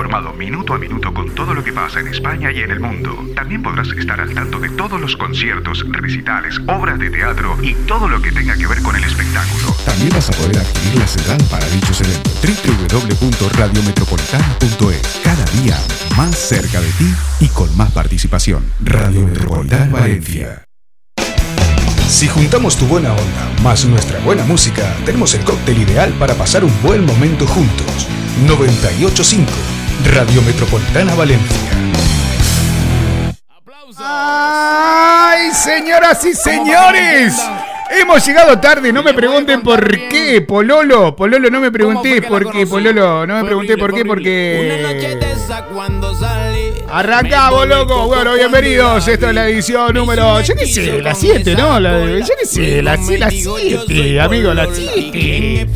informado minuto a minuto con todo lo que pasa en España y en el mundo. También podrás estar al tanto de todos los conciertos, recitales, obras de teatro y todo lo que tenga que ver con el espectáculo. También vas a poder adquirir la central para dichos eventos. www.radiometropolitana.es Cada día más cerca de ti y con más participación. Radio Metropolitana Valencia. Si juntamos tu buena onda más nuestra buena música, tenemos el cóctel ideal para pasar un buen momento juntos. 985 Radio Metropolitana Valencia. ¡Ay, señoras y señores! Hemos llegado tarde, no me pregunten por qué, Pololo. Pololo, no me pregunté por qué, Pololo. No me pregunté por qué, porque. Arrancamos, loco. Bueno, bienvenidos. Esto es la edición número. Yo qué sé, la 7, ¿no? La, yo qué sé, la 7, amigo, la 7.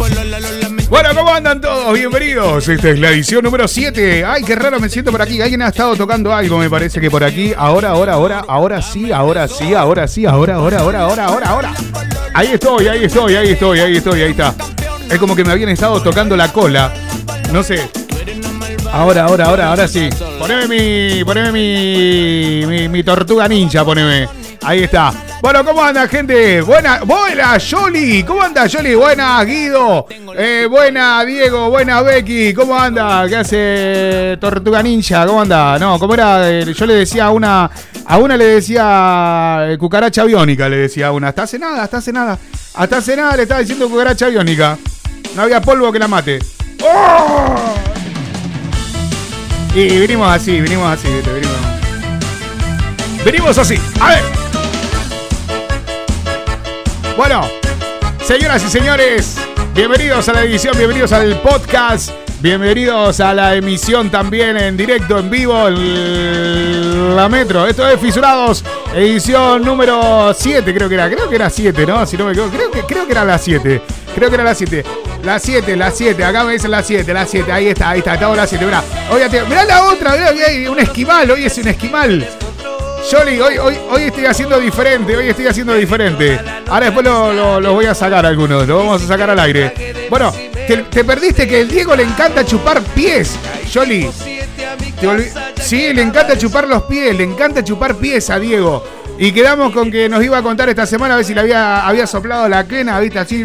Bueno, ¿cómo andan todos? Bienvenidos. Esta es la edición número 7. Ay, qué raro me siento por aquí. Alguien ha estado tocando algo, me parece que por aquí. Ahora, ahora, ahora, ahora sí, ahora sí, ahora sí, ahora, ahora, ahora, ahora, ahora, ahora. Ahí estoy, ahí estoy, ahí estoy, ahí estoy, ahí está. Es como que me habían estado tocando la cola. No sé. Ahora, ahora, ahora, ahora sí. Poneme mi. Poneme mi. Mi, mi tortuga ninja, poneme. Ahí está. Bueno, ¿cómo anda, gente? Buena, buena, Joli. ¿Cómo anda, Joli? Buena, Guido. Eh, buena, Diego. Buena, Becky. ¿Cómo anda? ¿Qué hace Tortuga Ninja? ¿Cómo anda? No, ¿cómo era? Eh, yo le decía a una. A una le decía eh, cucaracha aviónica, le decía a una. Hasta hace nada, hasta hace nada. Hasta hace nada le estaba diciendo cucaracha aviónica. No había polvo que la mate. ¡Oh! Y vinimos así, vinimos así, venimos. Venimos así. A ver. Bueno, señoras y señores, bienvenidos a la edición, bienvenidos al podcast, bienvenidos a la emisión también en directo, en vivo, en la Metro. Esto es Fisurados, edición número 7, creo que era, creo que era 7, ¿no? Si no me equivoco, creo que, creo que era la 7, creo que era la 7. La 7, la 7, acá me dicen la 7, la 7, ahí está, ahí está, estamos la 7, mirá. Mirá la otra, mirá, un esquimal, hoy es un esquimal. Jolly, hoy, hoy, hoy estoy haciendo diferente, hoy estoy haciendo diferente. Ahora después los lo, voy a sacar algunos, los vamos a sacar al aire. Bueno, te, perdiste que el Diego le encanta chupar pies, Jolly. Sí, le encanta chupar los pies, le encanta chupar pies a Diego. Y quedamos con que nos iba a contar esta semana a ver si le había, había soplado la quena, ¿viste? Así,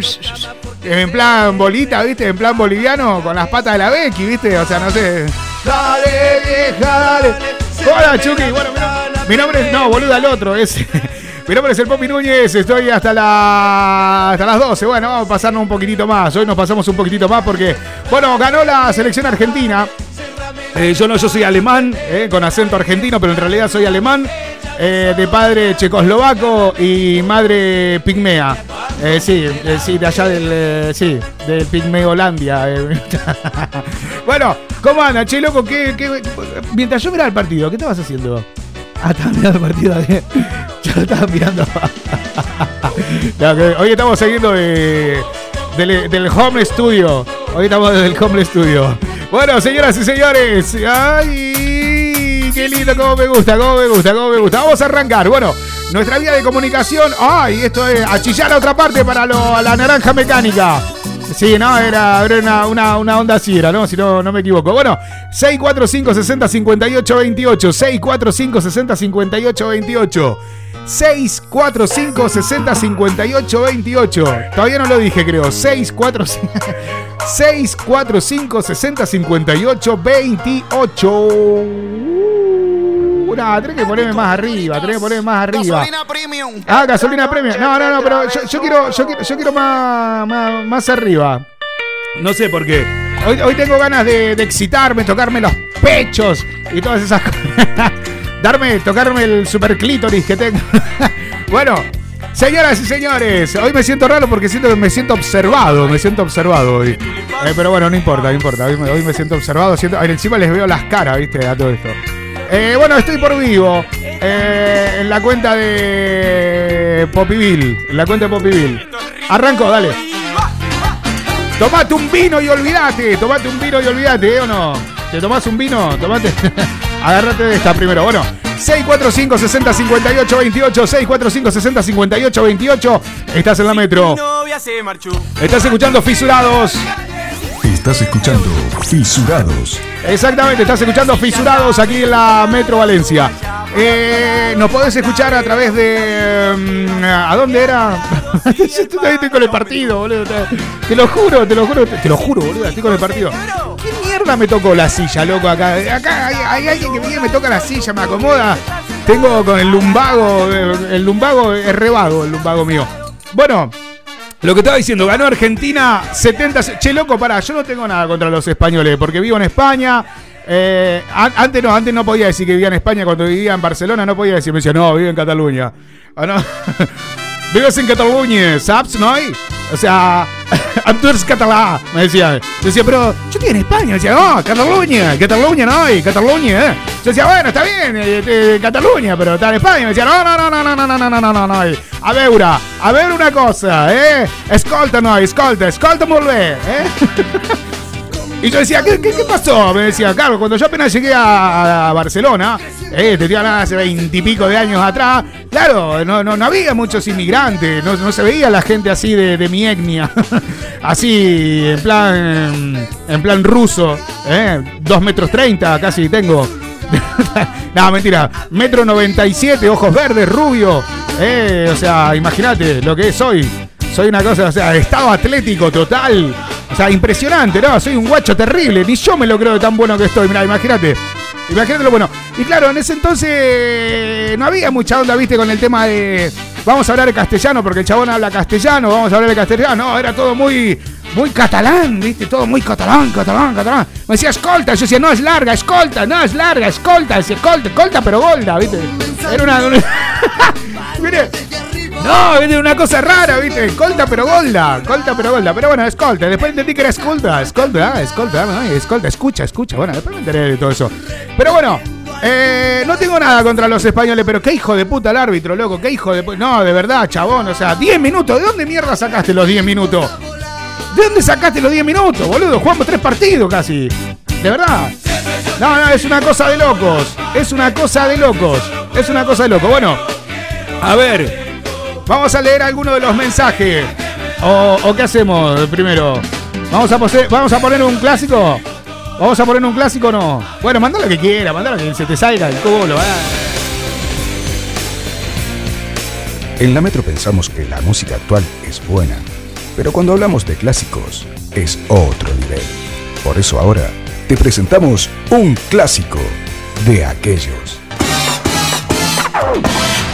en plan bolita, ¿viste? En plan boliviano, con las patas de la Becky, ¿viste? O sea, no sé. Dale, vieja, dale. Hola, Chucky. Bueno, mi nombre es. No, boludo, al otro. Es, mi nombre es el Popi Núñez. Estoy hasta, la, hasta las 12. Bueno, vamos a pasarnos un poquitito más. Hoy nos pasamos un poquitito más porque, bueno, ganó la selección argentina. Eh, yo no, yo soy alemán, eh, con acento argentino, pero en realidad soy alemán. Eh, de padre checoslovaco y madre pigmea. sí, sí, de allá del, sí, del Pigmeolandia. bueno, ¿cómo anda, che, loco? ¿qué, qué, mientras yo miraba el partido, ¿qué estabas haciendo? Estaba mirando el partido. Yo lo estaba mirando. hoy estamos siguiendo de, del, Home Studio. Hoy estamos desde el Home Studio. Bueno, señoras y señores. ¡Ay! ¡Qué lindo! ¿Cómo me gusta? ¿Cómo me gusta? ¿Cómo me gusta? Vamos a arrancar. Bueno, nuestra vía de comunicación. ¡Ay! Esto es achillar a otra parte para la naranja mecánica. Sí, no, era, una, una, una, onda así, era, ¿no? Si no, no me equivoco. Bueno, 645 60 58 28. 645 60 58 28. 645 60 58 28. Todavía no lo dije, creo. 645 645 60 58 28. Nah, tenés que ponerme más arriba, tenés que ponerme más arriba. Gasolina premium. Ah, gasolina premium. No, no, no, pero yo, quiero, yo, yo quiero más, más, arriba. No sé por qué. Hoy, hoy tengo ganas de, de, excitarme, tocarme los pechos y todas esas cosas. Darme, tocarme el super clítoris que tengo. bueno, Señoras y señores, hoy me siento raro porque siento que me siento observado, me siento observado hoy. Eh, pero bueno, no importa, no importa. Hoy me, hoy me siento observado, siento, encima les veo las caras, ¿viste? A todo esto. Eh, bueno, estoy por vivo. Eh, en la cuenta de Popivil. En la cuenta de Popivil. Arranco, dale. Tomate un vino y olvídate. Tomate un vino y olvídate, ¿eh o no? ¿Te tomás un vino? Tomate. Agárrate de esta primero. Bueno, 645 60 58 28. 645 60 58 28. Estás en la metro. Estás escuchando Fisurados. Estás escuchando Fisurados. Exactamente, estás escuchando Fisurados aquí en la Metro Valencia. Eh, nos podés escuchar a través de. mm, ¿A dónde era? estoy con el partido, boludo. Te lo juro, te lo juro, te lo juro, boludo. Estoy con el partido. ¿Qué mierda me tocó la silla, loco? Acá, acá hay, alguien que viene, me toca la silla, me acomoda. Tengo con el lumbago, eh, el lumbago es revago, el lumbago mío. Bueno, lo que estaba diciendo, ganó Argentina 70. Che, loco, pará, yo no tengo nada contra los españoles, porque vivo en España. Eh, an- antes no, antes no podía decir que vivía en España, cuando vivía en Barcelona no podía decir, me decía, no, vivo en Cataluña. Ah, no. Vives en Cataluña, ¿sabes? ¿No hay? O sea, Abdurs catalá, me decía. Yo decía, pero yo estoy en España. Me decía, no, Cataluña, Cataluña no hay, Cataluña, ¿eh? Yo decía, bueno, está bien, eh, eh, Cataluña, pero está en España. Me decía, no, no, no, no, no, no, no, no, no, no, no. A ver, a ver una cosa, ¿eh? Escolta, no, escolta, escolta molt ¿eh? Y yo decía, ¿qué, qué, pasó? Me decía, claro, cuando yo apenas llegué a, a Barcelona, eh, te hablando hace veintipico de años atrás, claro, no, no, no había muchos inmigrantes, no, no se veía la gente así de, de mi etnia, así, en plan, en plan ruso, eh, dos metros treinta casi tengo. no, mentira, metro noventa y siete, ojos verdes, rubio, eh, o sea, imagínate lo que soy. Soy una cosa, o sea, estado atlético total. Sea, impresionante, ¿no? Soy un guacho terrible. Ni yo me lo creo de tan bueno que estoy. Mira, imagínate. Imagínate lo bueno. Y claro, en ese entonces no había mucha onda, viste, con el tema de. Vamos a hablar de castellano, porque el chabón habla castellano, vamos a hablar de castellano. No, era todo muy. Muy catalán, viste, todo muy catalán, catalán, catalán. Me decía escolta, yo decía, no es larga, escolta, no es larga, escolta, decía escolta, pero golda, viste. Era una- Mire, no, es una cosa rara, ¿viste? Escolta pero golda, escolta pero golda. Pero bueno, escolta. Después entendí que era escolta, escolta, escolta, escolta, escucha, escucha. Bueno, después me enteré de todo eso. Pero bueno, eh, no tengo nada contra los españoles, pero qué hijo de puta el árbitro, loco, qué hijo de puta. No, de verdad, chabón, o sea, 10 minutos. ¿De dónde mierda sacaste los 10 minutos? ¿De dónde sacaste los 10 minutos, boludo? Jugamos tres partidos casi. De verdad. No, no, es una cosa de locos. Es una cosa de locos. Es una cosa de locos. Bueno, a ver. Vamos a leer algunos de los mensajes. ¿O, qué hacemos primero? ¿Vamos a, ¿Vamos a poner un clásico? ¿Vamos a poner un clásico o no? Bueno, manda lo que quiera, manda lo que se te salga el culo. ah. En la Metro pensamos que la música actual es buena, pero cuando hablamos de clásicos es otro nivel. Por eso ahora te presentamos un clásico de aquellos.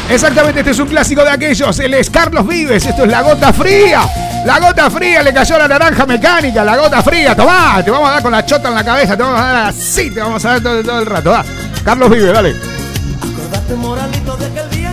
Exactamente, este es un clásico de aquellos. Él es Carlos Vives. Esto es La Gota Fría. La Gota Fría le cayó la naranja mecánica. La Gota Fría. Tomá, te vamos a dar con la chota en la cabeza. Te vamos a dar así. Te vamos a dar todo, el rato. Va. Carlos Vives, dale. Acordate, moralito, de aquel día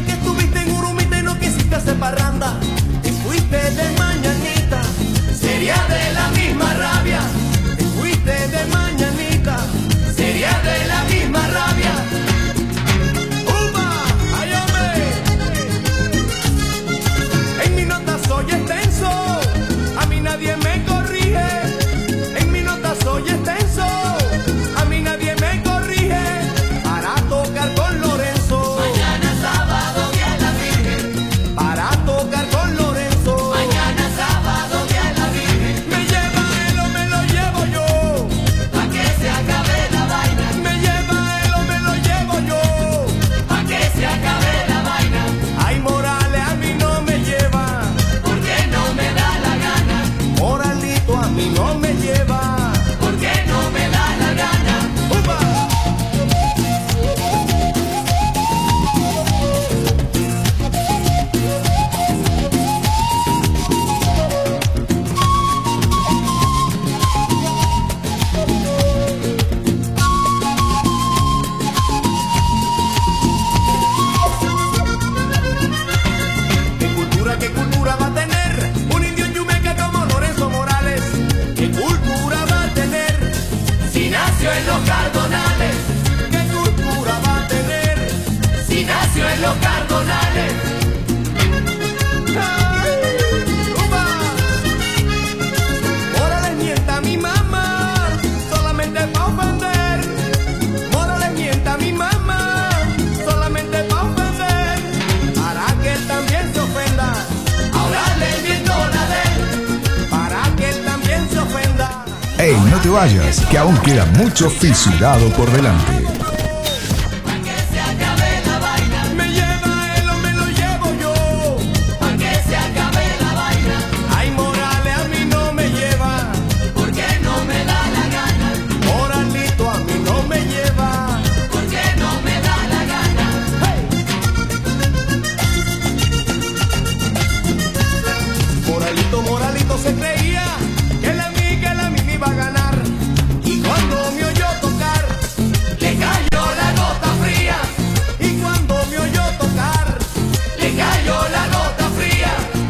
vayas, que aún queda mucho fisurado por delante.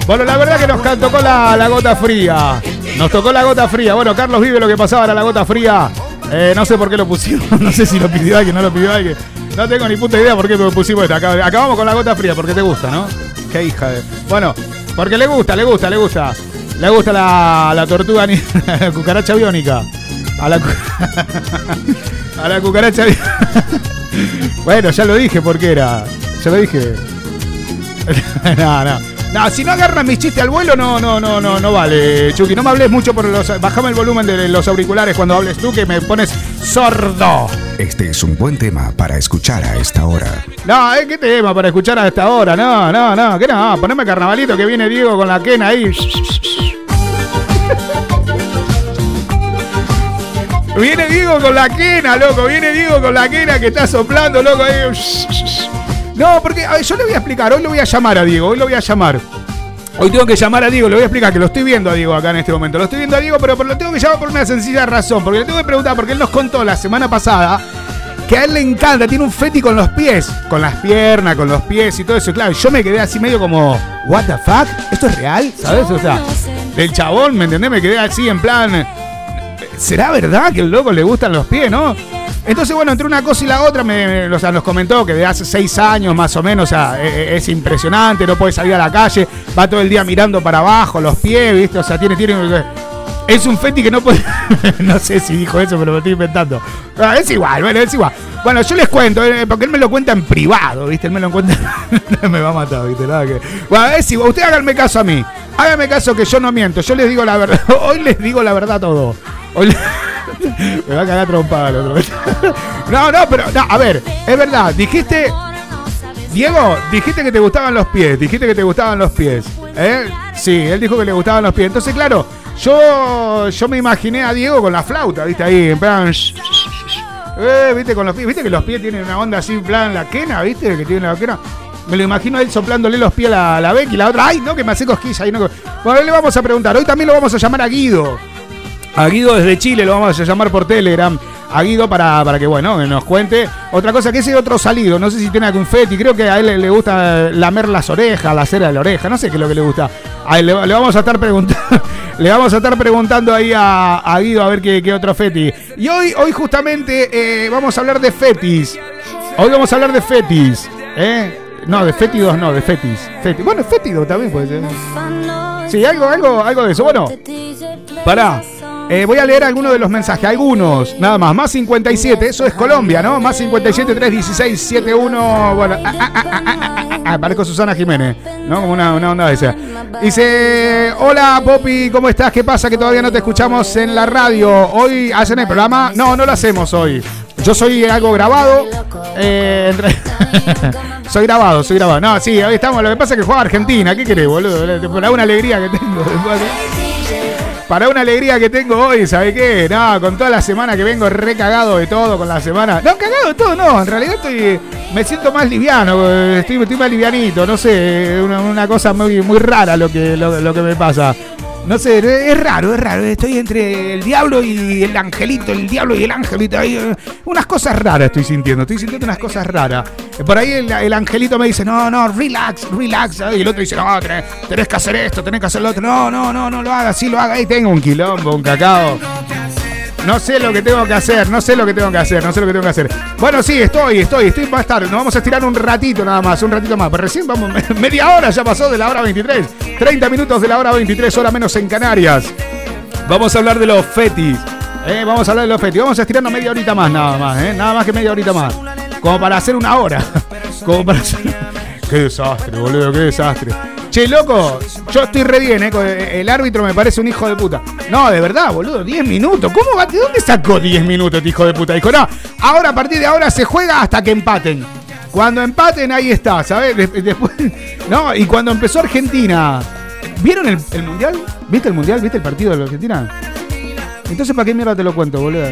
Bueno, la verdad que nos tocó la, gota fría. Nos tocó la gota fría. Bueno, Carlos vive lo que pasaba, era la gota fría. Eh, no sé por qué lo pusimos. No sé si lo pidió alguien, no lo pidió alguien. No tengo ni puta idea por qué pusimos esta. Acabamos con la gota fría porque te gusta, ¿no? Qué hija de. Bueno, porque le gusta, le gusta, le gusta. Le gusta la, la tortuga, la cucaracha biónica. A la, a la cucaracha Bueno, ya lo dije porque era. Ya lo dije. no, no. No, si no agarran mis chistes al vuelo, no, no, no, no, no vale, Chucky. No me hables mucho por los. Bajame el volumen de los auriculares cuando hables tú, que me pones sordo. Este es un buen tema para escuchar a esta hora. No, ¿eh? ¿qué tema para escuchar a esta hora? No, no, no, que no. Poneme carnavalito que viene Diego con la quena ahí. Viene Diego con la quena, loco. Viene Diego con la quena que está soplando, loco. Ahí. No, porque yo le voy a explicar, hoy lo voy a llamar a Diego, hoy lo voy a llamar. Hoy tengo que llamar a Diego, le voy a explicar que lo estoy viendo a Diego acá en este momento. Lo estoy viendo a Diego, pero, lo tengo que llamar por una sencilla razón. Porque le tengo que preguntar, porque él nos contó la semana pasada que a él le encanta, tiene un feti con los pies, con las piernas, con los pies y todo eso. Claro, yo me quedé así medio como, ¿What the fuck? ¿Esto es real? ¿Sabes? O sea, del chabón, ¿me entendés? Me quedé así en plan, ¿será verdad que el loco le gustan los pies, no? Entonces, bueno, entre una cosa y la otra, me, sea, nos comentó que de hace seis años más o menos, o sea, e, e, es, impresionante, no puede salir a la calle, va todo el día mirando para abajo, los pies, ¿viste? O sea, tiene, tiene, es un feti que no puede. no sé si dijo eso, pero lo estoy inventando. Ah, es igual, bueno, es igual. Bueno, yo les cuento, eh, porque él me lo cuenta en privado, ¿viste? Él me lo cuenta. me va a matar, ¿viste? Nada que... Bueno, es igual. Ustedes háganme caso a mí. Háganme caso que yo no miento. Yo les digo la verdad. Hoy les digo la verdad todo. Me va a cagar trompada el otro. no, no, pero, a ver, es verdad, dijiste. Diego, dijiste que te gustaban los pies, dijiste que te gustaban los pies. ¿eh? Sí, él dijo que le gustaban los pies. Entonces, claro, yo, yo me imaginé a Diego con la flauta, ¿viste? Ahí, en plan. Eh, ¿viste? Con los pies, ¿viste que los pies tienen una onda así, en plan la quena, ¿viste? Que tiene la quena. Me lo imagino a él soplándole los pies a la, la y la otra, ¡ay, no! Que me hace cosquilla. Ahí no. Bueno, le vamos a preguntar. Hoy también lo vamos a llamar a Guido. A Guido desde Chile lo vamos a llamar por Telegram. A Guido para, para que bueno, nos cuente. Otra cosa que ese otro salido, no sé si tiene algún feti, creo que a él le gusta lamer las orejas, la cera de la oreja, no sé qué es lo que le gusta. A él le, vamos a estar preguntando, le vamos a estar preguntando ahí a, Guido a ver qué, otro feti. Y hoy, hoy justamente eh, vamos a hablar de fetis. Hoy vamos a hablar de fetis. ¿eh? No, de fétidos no, de fetis. Bueno, fétido también puede ser. Sí, algo, algo, algo de eso. Bueno, pará. Eh, voy a leer algunos de los mensajes, algunos, nada más. Más 57, eso es Colombia, ¿no? Más 57, 316, 71. Bueno, ah, ah, ah, parezco Susana Jiménez, ¿no? Como una, una onda de esa. Dice: Hola, Popi, ¿cómo estás? ¿Qué pasa? Que todavía no te escuchamos en la radio. ¿Hoy hacen el programa? No, no lo hacemos hoy. Yo soy algo grabado. Eh, soy grabado, soy grabado. No, sí, hoy estamos. Lo que pasa es que juega Argentina. ¿Qué querés, boludo? Por una alegría que tengo. Para una alegría que tengo hoy, ¿sabe qué? No, con toda la semana que vengo recagado de todo con la semana. No, cagado de todo, no. En realidad estoy. Me siento más liviano. Estoy, estoy más livianito. No sé. Una, cosa muy, muy rara lo que, lo que me pasa. No sé, es raro, es raro. Estoy entre el diablo y el angelito, el diablo y el angelito. Ahí, eh, unas cosas raras estoy sintiendo, estoy sintiendo unas cosas raras. Por ahí el, angelito me dice, no, no, relax, relax. Y el otro dice, no, tenés, tenés, que hacer esto, tenés que hacer lo otro. No, no, no, no lo haga, sí lo haga. Ahí tengo un quilombo, un cacao. No sé lo que tengo que hacer, no sé lo que tengo que hacer, no sé lo que tengo que hacer. Bueno, sí, estoy, estoy, estoy para estar. Nos vamos a estirar un ratito nada más, un ratito más. Pero recién vamos, media hora ya pasó de la hora 23. 30 minutos de la hora 23, hora menos en Canarias. Vamos a hablar de los fetis. Eh, vamos a hablar de los fetis. Vamos a estirarnos media horita más, nada más, eh. Nada más que media horita más. Como para hacer una hora. Como para hacer... Qué desastre, boludo, qué desastre. Che, loco, yo estoy re bien, ¿eh? El árbitro me parece un hijo de puta. No, de verdad, boludo, 10 minutos. ¿Cómo va? ¿De dónde sacó 10 minutos este hijo de puta? Dijo, no, ahora a partir de ahora se juega hasta que empaten. Cuando empaten, ahí está, ¿sabes? No, y cuando empezó Argentina, ¿vieron el, mundial? ¿Viste el mundial? ¿Viste el partido de la Argentina? Entonces, ¿para qué mierda te lo cuento, boludo?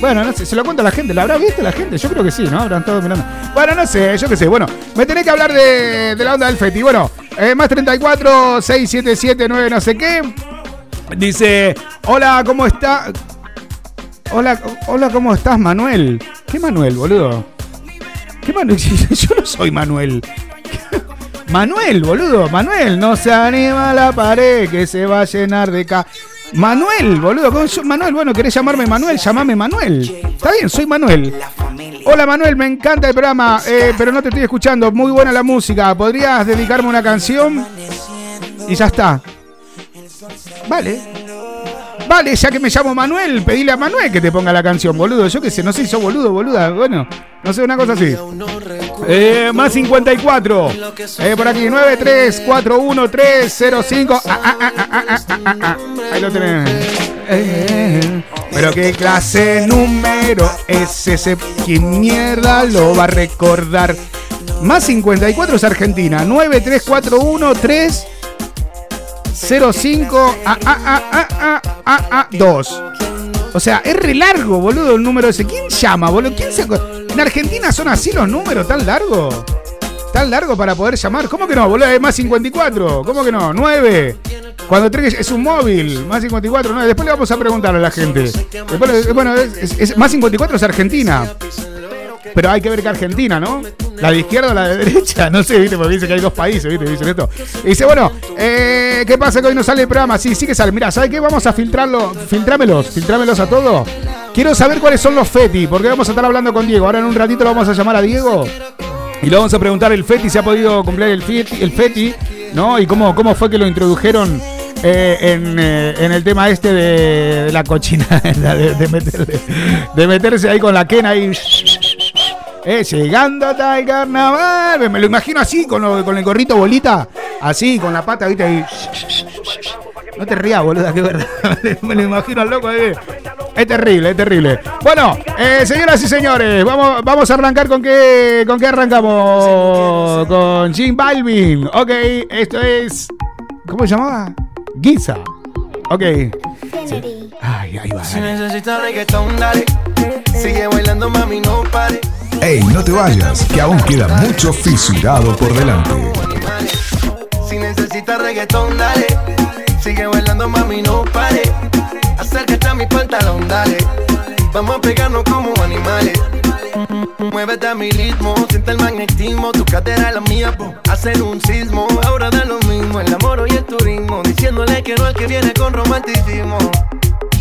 Bueno, no sé, se lo cuenta la gente. ¿La habrá visto la gente? Yo creo que sí, ¿no? Habrán estado mirando. Bueno, no sé, yo qué sé. Bueno, me tenés que hablar de, la onda del Feti. Bueno, eh, más 34, 677, 9, no sé qué. Dice, hola, ¿cómo está? Hola, hola, ¿cómo estás, Manuel? ¿Qué Manuel, boludo? ¿Qué Manuel? Yo no soy Manuel. Manuel, boludo, Manuel, no se anima la pared que se va a llenar de ca. Manuel, boludo. Manuel, bueno, ¿querés llamarme Manuel? Llamame Manuel. Está bien, soy Manuel. Hola Manuel, me encanta el programa, eh, pero no te estoy escuchando. Muy buena la música. ¿Podrías dedicarme una canción? Y ya está. Vale. Vale, ya que me llamo Manuel, pedile a Manuel que te ponga la canción, boludo. Yo qué sé, no sé, sos boludo, boluda. Bueno, no sé, una cosa así. Eh, más 54. Eh, por aquí, 9341305. Ah, ah, ah, Ahí lo tenés. pero qué clase número es ese. ¿Quién mierda lo va a recordar? Más 54 es Argentina. 93413 05 a, a, a, 2. O sea, es re largo, boludo, el número ese. ¿Quién llama, boludo? ¿Quién se... ¿En Argentina son así los números tan largos? ¿Tan largo para poder llamar? ¿Cómo que no, boludo? Es más 54. ¿Cómo que no? 9. Cuando tres es un móvil, más 54, 9. Después le vamos a preguntar a la gente. bueno, es, más 54 es Argentina. Pero hay que ver que Argentina, ¿no? La de izquierda o la de derecha, no sé, ¿viste? Porque dice que hay dos países, ¿viste? Dicen esto. Y dice, bueno, eh, ¿qué pasa que hoy no sale el programa? Sí, sí que sale. Mira, ¿sabes qué? Vamos a filtrarlo, filtrámelos, filtrámelos a todos. Quiero saber cuáles son los FETI, porque vamos a estar hablando con Diego. Ahora en un ratito lo vamos a llamar a Diego y le vamos a preguntar el FETI si ha podido cumplir el FETI, el FETI ¿no? Y cómo, cómo fue que lo introdujeron eh, eh, en, el tema este de, la cochina, de, meterse ahí con la quena ahí. Eh, llegando hasta el carnaval. Me lo imagino así, con, con el gorrito bolita. Así, con la pata, viste, ahí. No te rías, boluda, que verdad. Me lo imagino al loco ahí. Es terrible, es terrible. Bueno, eh, señoras y señores, vamos, vamos a arrancar con qué, con qué arrancamos. Con Jim Balvin. Ok, esto es. ¿Cómo se llamaba? Giza. Ok. Ay, ahí va. Si necesitas reggaetón, dale. Sigue bailando, mami, no pare. Ey, no te vayas, que aún queda mucho fisurado por delante. Si necesitas reggaetón, dale. Sigue bailando, mami, no pare. Acércate a mi pantalón, dale. Vamos a pegarnos como animales. Muévete a mi ritmo, siente el magnetismo. Tu cadera es la mía, hacen un sismo. Ahora da lo mismo, el amor y el turismo. Diciéndole que no el que viene con romanticismo.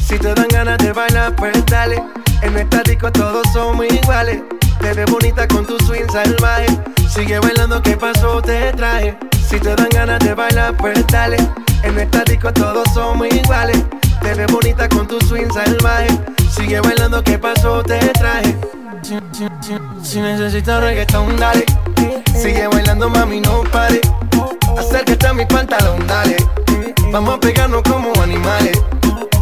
Si te dan ganas de bailar, pues dale. En esta disco todos somos iguales. Te ves bonita con tu swing salvaje. Sigue bailando, ¿qué pasó? Te traje. Si te dan ganas de bailar, pues dale. En esta disco todos somos iguales. Te ves bonita con tu swing salvaje. Sigue bailando, ¿qué pasó? Te traje. Si, necesitas reggaetón, dale. Sigue bailando, mami, no pare. Acércate a mi pantalón, dale. Vamos a pegarnos como animales.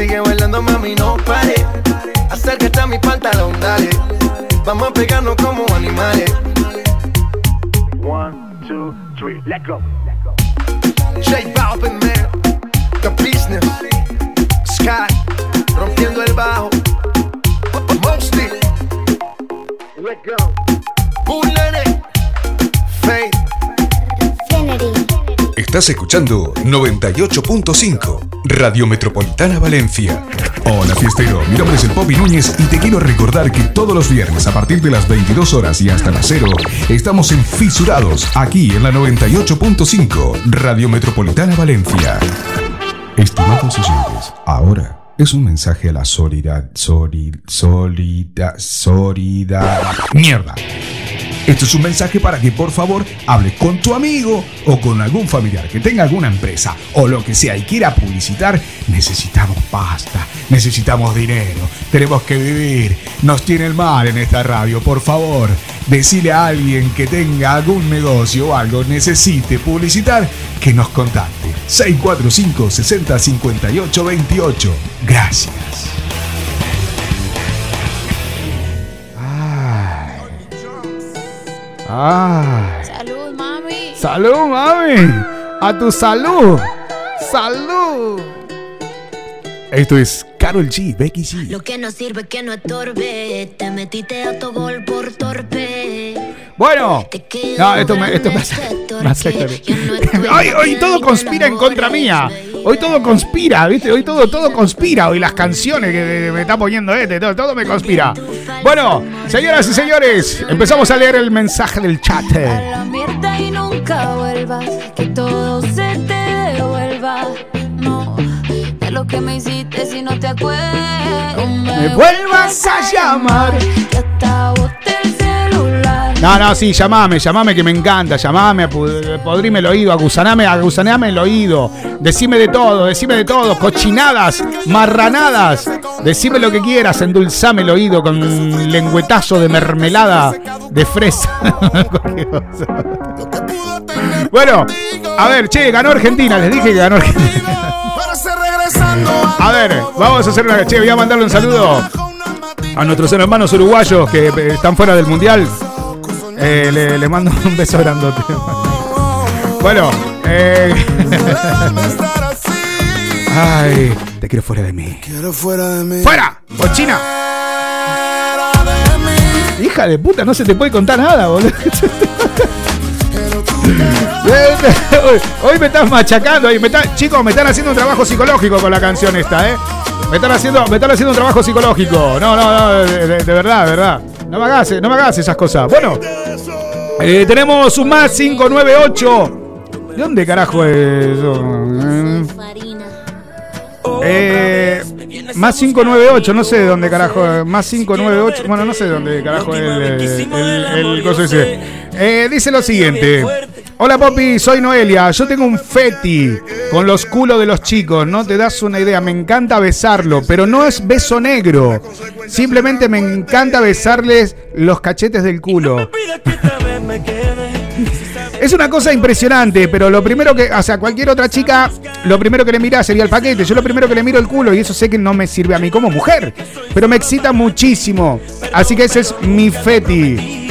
Sigue bailando, mami, no pare. Acércate a mi pantalón, dale. Vamos a pegarnos como animales. One, two, three, let go. J Balvin, man. The business. Sky. Rompiendo el bajo. Mosty. Let go. Bullet. Faith. Estás escuchando 98.5 Radio Metropolitana Valencia. Hola fiestero, mi nombre es el Popi Núñez y te quiero recordar que todos los viernes a partir de las 22 horas y hasta las 0 estamos en Fisurados aquí en la 98.5 Radio Metropolitana Valencia. Estimados oyentes, ahora es un mensaje a la solidaridad, solidaridad, solidaridad. Mierda. Esto es un mensaje para que por favor hables con tu amigo o con algún familiar que tenga alguna empresa o lo que sea y quiera publicitar. Necesitamos pasta, necesitamos dinero, tenemos que vivir. Nos tiene el mal en esta radio, por favor. Decile a alguien que tenga algún negocio o algo, necesite publicitar, que nos contacte. 645 60 58 28. Gracias. Ay. Salud, mami. Salud, mami. A tu salud. Salud. Esto es Carol G, Becky G. Lo que no sirve que no estorbe. Te metiste a tu gol por torpe. Bueno, no, esto me, esto me hace, me hace hoy, hoy todo conspira en contra mía. Hoy todo conspira, ¿viste? Hoy todo, todo conspira. Hoy las canciones que me está poniendo este, todo, todo me conspira. Bueno, señoras y señores, empezamos a leer el mensaje del chat. A la mierda y nunca vuelvas, que todo se te devuelva. No, de lo que me hiciste si no te acuerdas. No Me vuelvas a llamar. Que hasta celular. No, no, sí, llamame, llamame que me encanta, llamame, podrime el oído, agusaname, agusaneame el oído, decime de todo, decime de todo, cochinadas, marranadas, decime lo que quieras, endulzame el oído con lengüetazo de mermelada de fresa. bueno, a ver, che, ganó Argentina, les dije que ganó Argentina. A ver, vamos a hacer una. Che, voy a mandarle un saludo a nuestros hermanos uruguayos que eh, están fuera del mundial. Eh, le, le mando un beso grandote. Bueno, eh, ay, te quiero fuera de mí. Quiero fuera de mí. ¡Fuera! ¡Cochina! Hija de puta, no se te puede contar nada, boludo. Hoy, hoy me estás machacando, hoy me está- chicos, me están haciendo un trabajo psicológico con la canción esta, ¿eh? Me están haciendo, me están haciendo un trabajo psicológico. No, no, no, de, de- de verdad, de verdad. No me hagas, no me hagas esas cosas. Bueno, eh, tenemos un más 598. ¿De dónde carajo es? Eh, más 598, no sé de dónde carajo. Más 598, bueno, no sé de dónde carajo el, el, el coso ese. Eh, dice lo siguiente: Hola Poppy, soy Noelia. Yo tengo un feti con los culos de los chicos. No te das una idea. Me encanta besarlo, pero no es beso negro. Simplemente me encanta besarles los cachetes del culo. Es una cosa impresionante, pero lo primero que, o sea, cualquier otra chica, lo primero que le mira sería el paquete. Yo lo primero que le miro el culo y eso sé que no me sirve a mí como mujer, pero me excita muchísimo. Así que ese es mi feti.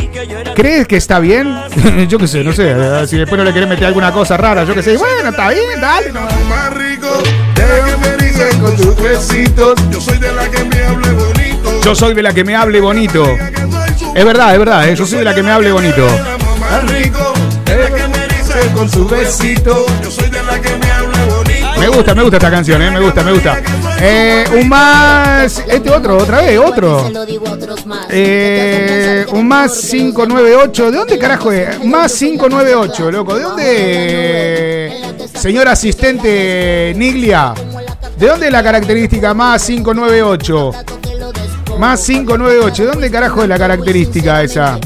¿Crees que está bien? yo qué sé, no sé. Si después no le querés meter alguna cosa rara, yo qué sé. Bueno, está bien, dale. no. más rico que me con tus besitos. Yo soy de la que me hable bonito. Yo soy de la que me hable bonito. Es verdad, es verdad, eh, yo soy de la que me hable bonito. Más rico de la que me con. Yo soy de la que me hable bonito. Me gusta, me gusta esta canción, eh, me gusta, me gusta. Eh, un más. Este otro, otra vez, otro. Eh, un más 598. ¿De dónde carajo es? Más 598, loco. ¿De dónde? Señor asistente Niglia. ¿De dónde es la característica más 598? Más 598. ¿De dónde carajo es la característica esa?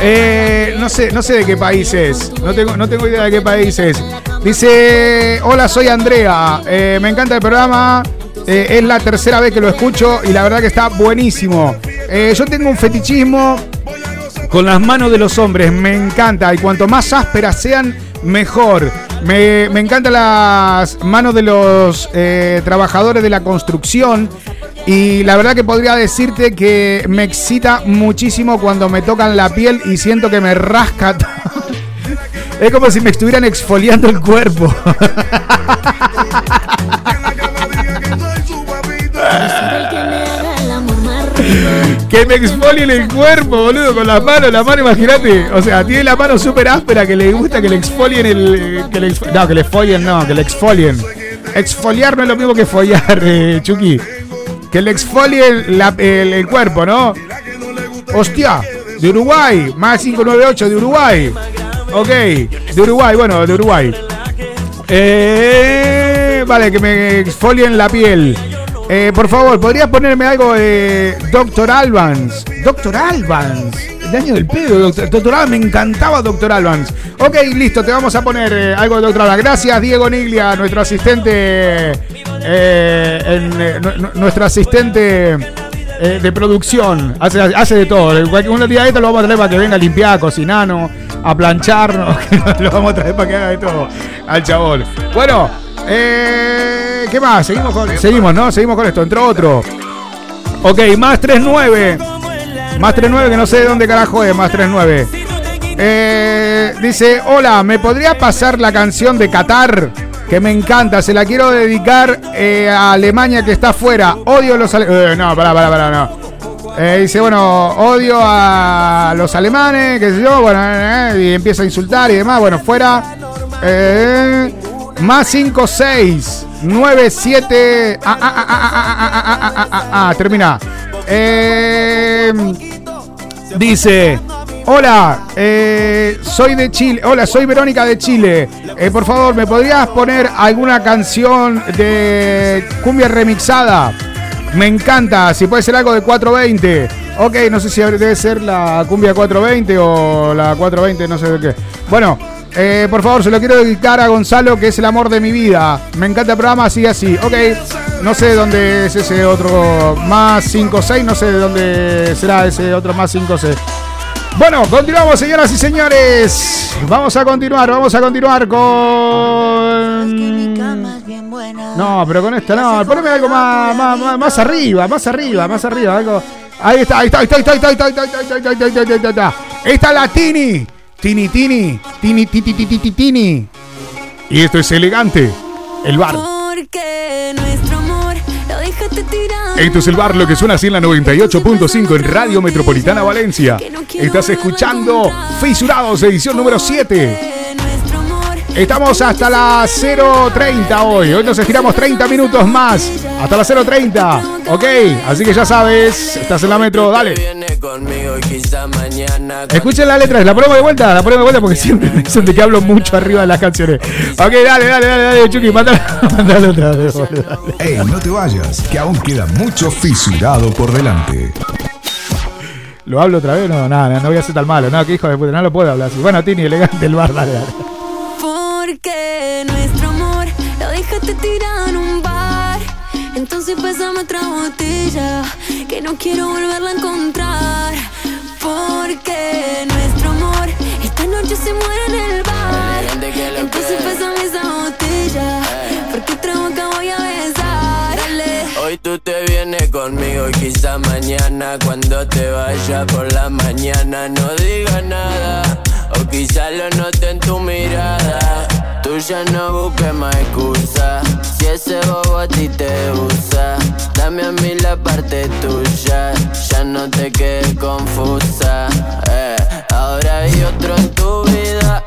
Eh, no sé, no sé de qué país es. No tengo, no tengo idea de qué país es. Dice, hola, soy Andrea. Eh, me encanta el programa. Eh, es la tercera vez que lo escucho y la verdad que está buenísimo. Eh, yo tengo un fetichismo con las manos de los hombres. Me encanta. Y cuanto más ásperas sean, mejor. Me, me encantan las manos de los trabajadores de la construcción. Y la verdad que podría decirte que me excita muchísimo cuando me tocan la piel y siento que me rasca. Es como si me estuvieran exfoliando el cuerpo. Que me exfolien el cuerpo, boludo, con las manos. La mano, imagínate. O sea, tiene la mano súper áspera que le gusta que le exfolien el. Que le no, que le folien, no, que le exfolien. Exfoliar no es lo mismo que follar, eh, Chucky. Que le exfolien la- el, el cuerpo, ¿no? Hostia, de Uruguay, más 598 de Uruguay. Ok, de Uruguay, bueno, de Uruguay. Eh, vale, que me exfolien la piel. Eh, por favor, ¿podrías ponerme algo de Doctor Albans? Doctor Albans. El año del pedo, Doctor, Doctor Albans. Me encantaba Doctor Albans. Ok, listo, te vamos a poner eh, algo de Doctor Albans. Gracias, Diego Niglia, nuestro asistente. eh, en, eh, nu- nu- nuestro asistente de producción. Hace, hace de todo. Un día de esto lo vamos a traer para que venga a limpiar, a cocinarnos, a plancharnos. lo vamos a traer para que haga de todo al chabón. Bueno, eh, ¿qué más? Seguimos, con, seguimos, ¿no? Seguimos con esto. Entró otro. Ok, más 39. Más 39 que no sé de dónde carajo es, más 39. Eh, dice, hola, ¿me podría pasar la canción de Qatar? Que me encanta, se la quiero dedicar eh, a Alemania que está afuera. Odio los alemanes. no, pará, pará, pará, no. Eh, dice, bueno, odio a los alemanes, qué sé yo, bueno, y empieza a insultar y demás. Bueno, fuera. Más 5, 6, 9, 7. Ah, termina. dice. Hola, soy de Chile. Hola, soy Verónica de Chile. Por favor, ¿me podrías poner alguna canción de cumbia remixada? Me encanta, si puede ser algo de 420. Ok, no sé si debe ser la cumbia 420 o la 420, no sé de qué. Bueno, eh, por favor, se lo quiero dedicar a Gonzalo, que es el amor de mi vida. Me encanta el programa, así, así. Ok, no sé de dónde es ese otro más 5-6, no sé de dónde será ese otro más 5-6. Bueno, continuamos, señoras y señores. Vamos a continuar, vamos a continuar con. No, pero con esta no. Poneme algo más, más, más, arriba, más arriba, más arriba. Algo. Ahí está, ahí está, ahí está, ahí está, ahí está, ahí está, ahí está, ahí está, ahí está, ahí está, ahí está. Esta la Tini. Tini, Tini, Tini, Titi, Titi, Tini. Y esto es elegante. El bar. Porque nuestro amor lo dejaste tirado. Esto es el bar, lo que suena así en la 98.5 en Radio Metropolitana Valencia. Estás escuchando Fisurados, edición número 7. Estamos hasta las 0.30 hoy. Hoy nos estiramos 30 minutos más. Hasta las 0.30. Ok, así que ya sabes, estás en la metro, dale. Escuchen la letra, la ponemos de vuelta, la ponemos de vuelta porque siempre me dicen de que hablo mucho arriba de las canciones. Ok, dale, dale, dale, dale, Chucky, mándala otra vez. Ey, no te vayas, que aún queda mucho fisurado por delante. ¿Lo hablo otra vez? No, nada, no voy a ser tan malo. No, que hijo de puta, no lo puedo hablar así. Bueno, Tini, elegante el bar, dale, dale. Porque nuestro amor lo dejaste tirado en un bar. Entonces pásame otra botella que no quiero volverla a encontrar. Porque nuestro amor esta noche se muere en el bar. Entonces pásame esa botella porque otra boca voy a besar. Dale. Hoy tú te vienes conmigo y quizá mañana cuando te vayas por la mañana no digas nada o quizá lo note en tu mirada. Tú ya no busques más excusa si ese bobo a ti te usa. Dame a mí la parte tuya, ya no te quedes confusa. eh. Ahora hay otro en tu vida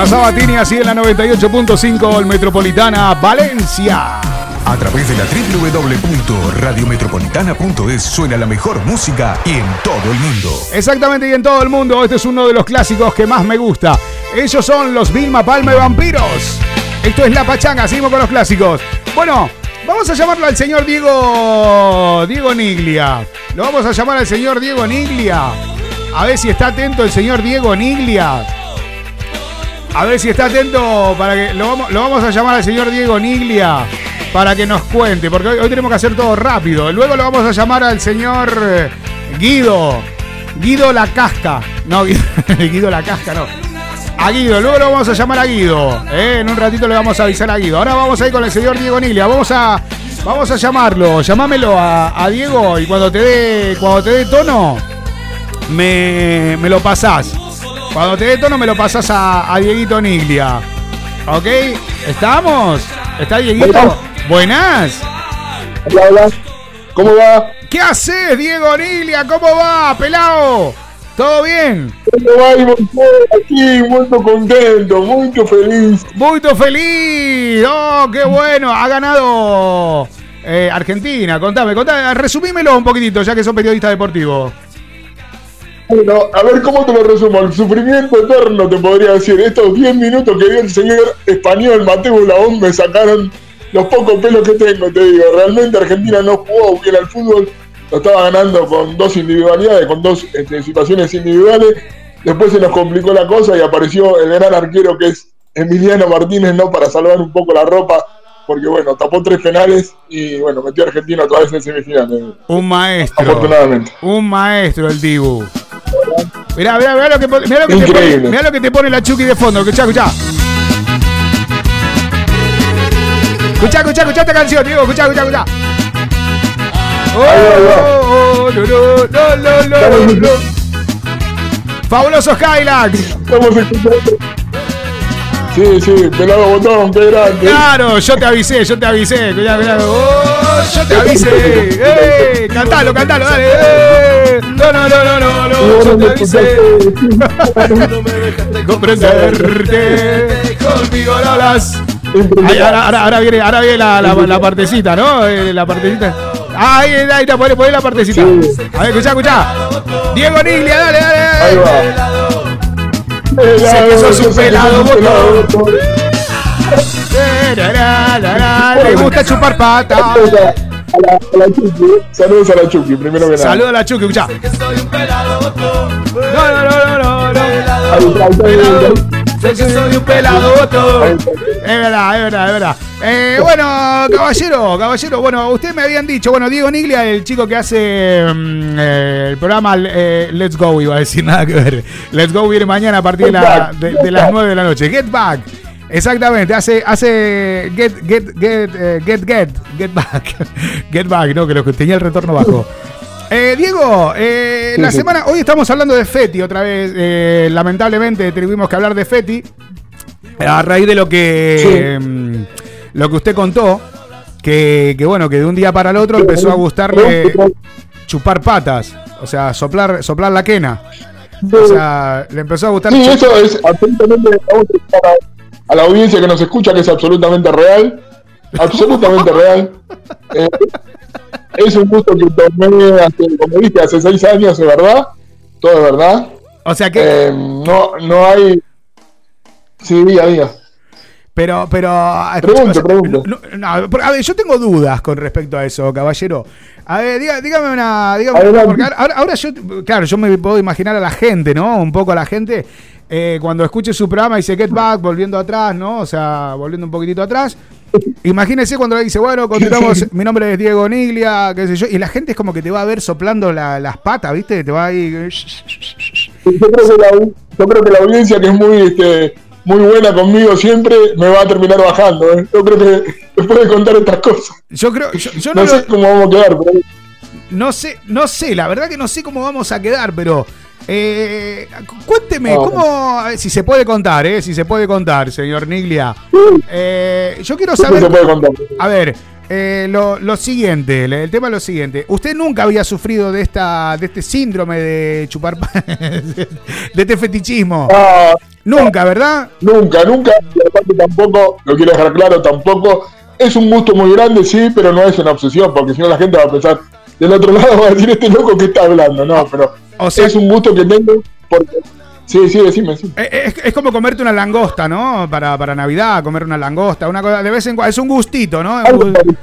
pasaba Tini así en la 98.5 el Metropolitana Valencia. A través de la www.radiometropolitana.es suena la mejor música y en todo el mundo. Exactamente, y en todo el mundo, este es uno de los clásicos que más me gusta. Ellos son los Vilma Palma y Vampiros. Esto es La Pachanga, seguimos con los clásicos. Bueno, vamos a llamarlo al señor Diego. Diego Niglia. Lo vamos a llamar al señor Diego Niglia. A ver si está atento el señor Diego Niglia. A ver si está atento para que. Lo vamos, a llamar al señor Diego Niglia para que nos cuente, porque hoy, tenemos que hacer todo rápido. Luego lo vamos a llamar al señor eh, Guido. Guido La Casca. No, Guido, Guido La Casca, no. A Guido, luego lo vamos a llamar a Guido. eh, En un ratito le vamos a avisar a Guido. Ahora vamos a ir con el señor Diego Niglia. Vamos a, vamos a llamarlo. Llamámelo a, a Diego y cuando te dé, cuando te dé tono, me, me lo pasás. Cuando te dé tono, me lo pasás a, a Dieguito Niglia. ¿Ok? ¿Estamos? ¿Está Dieguito? Buenas. Hola, hola. ¿Cómo va? ¿Qué haces, Diego Niglia? ¿Cómo va, pelao? ¿Todo bien? ¿Cómo va? Aquí, muy contento, muy feliz. Muy feliz. Oh, qué bueno. Ha ganado eh, Argentina. Contame, contame. Resumímelo un poquitito, ya que son periodistas deportivos. Bueno, a ver cómo te lo resumo. El sufrimiento eterno, te podría decir. Estos 10 minutos que dio el señor español Mateo Laón me sacaron los pocos pelos que tengo, te digo. Realmente Argentina no jugó bien al fútbol. Lo estaba ganando con dos individualidades, con dos este, situaciones individuales. Después se nos complicó la cosa y apareció el gran arquero que es Emiliano Martínez, ¿no? Para salvar un poco la ropa. Porque bueno, tapó tres penales y bueno, metió a Argentina otra vez en semifinales. Un maestro. Afortunadamente. Un maestro el Dibu. Mirá, mirá, mirá lo que, mirá lo que, te, pone, Increíble. mirá lo que te pone la Chucky de fondo. Escuchá, escuchá. Escuchá, escuchá, escuchá esta canción, Diego. Escuchá, escuchá, escuchá. Oh, oh, no, no, no, no, no, no. Fabulosos Highlights. Estamos escuchando. Sí, sí, pelado botón, qué grande. Claro, yo te avisé, yo te avisé. Cuidado, cuidado. Oh, yo te avisé. Cantalo, cantalo, dale. No, no, no, no, no, no, yo te avisé. Comprenderte. Conmigo no. Ay, ahora, ahora, ahora viene, ahora viene la, la, la partecita, ¿no? Eh, La partecita. Ah, ahí, ahí, está, poné, poné la partecita. A ver, escuchá, escuchá. Diego Niglia, dale, dale, dale. Ahí va. Sé que sos un pelado botón. Le gusta chupar pata. A la, a la Chucky. Saludos a la Chucky, primero que nada. Saludos a la Chucky, escuchá. No, no, no, no, no, no. Sé que soy un pelado botón. Es verdad, es verdad, es verdad. Eh, bueno, caballero, caballero, bueno, usted me habían dicho, bueno, Diego Niglia, el chico que hace mm, eh, el programa eh, Let's Go, iba a decir nada que ver. Let's Go viene mañana a partir de, la- de- de las 9 de la noche. Get Back. Exactamente, hace, hace get, get, get, eh, get, get, get back. Get back, no, que lo que tenía el retorno bajo. Eh, Diego, eh, Sí, la sí. semana, hoy estamos hablando de Feti otra vez. eh, lamentablemente tuvimos que hablar de Feti a raíz de lo que mm, lo que usted contó, que, que bueno, que de un día para el otro empezó a gustarle chupar patas, o sea, soplar, soplar la quena. O sea, le empezó a gustar. Sí, eso es absolutamente. a la audiencia que nos escucha que es absolutamente real. Absolutamente real. Eh, es un gusto que tomé, hace, como dije, hace seis años, es verdad. Todo es verdad. O sea que, Eh, no, no hay. Sí, día a día. pero, pero, Pregunte, o sea, pregunte. no, no, a ver, yo tengo dudas con respecto a eso, caballero. A ver, diga- dígame una, dígame, porque ahora, ahora yo, claro, yo me puedo imaginar a la gente, ¿no? Un poco a la gente eh, cuando escuche su programa y dice Get Back, volviendo atrás, ¿no? O sea, volviendo un poquitito atrás. Imagínese cuando le dice, bueno, continuamos, mi nombre es Diego Niglia, qué sé yo, y la gente es como que te va a ver soplando la- las patas, ¿viste? Te va ahí. Yo creo que la, yo creo que la audiencia que es muy este, muy buena conmigo siempre me va a terminar bajando. ¿eh? Yo creo que después de contar estas cosas, Yo creo, yo, yo no, no lo- sé cómo vamos a quedar, pero no sé, no sé, la verdad que no sé cómo vamos a quedar, pero eh, cuénteme, Ah. cómo, si se puede contar, eh, si se puede contar, señor Niglia. Eh, yo quiero saber, a ver, eh, lo, lo siguiente, el, tema es lo siguiente. Usted nunca había sufrido de esta, de este síndrome de chupar pa- de este fetichismo. Ah, Nunca, ¿verdad? Nunca, nunca. Y aparte tampoco, lo quiero dejar claro, tampoco. Es un gusto muy grande, sí, pero no es una obsesión, porque si no la gente va a pensar, del otro lado va a decir este loco que está hablando. No, pero O sea- es un gusto que tengo porque... Sí, sí, decime, sí. Eh, Es, es como comerte una langosta, ¿no? Para, para Navidad, comer una langosta, una cosa de vez en cuando. Es un gustito, ¿no? Algo, pare-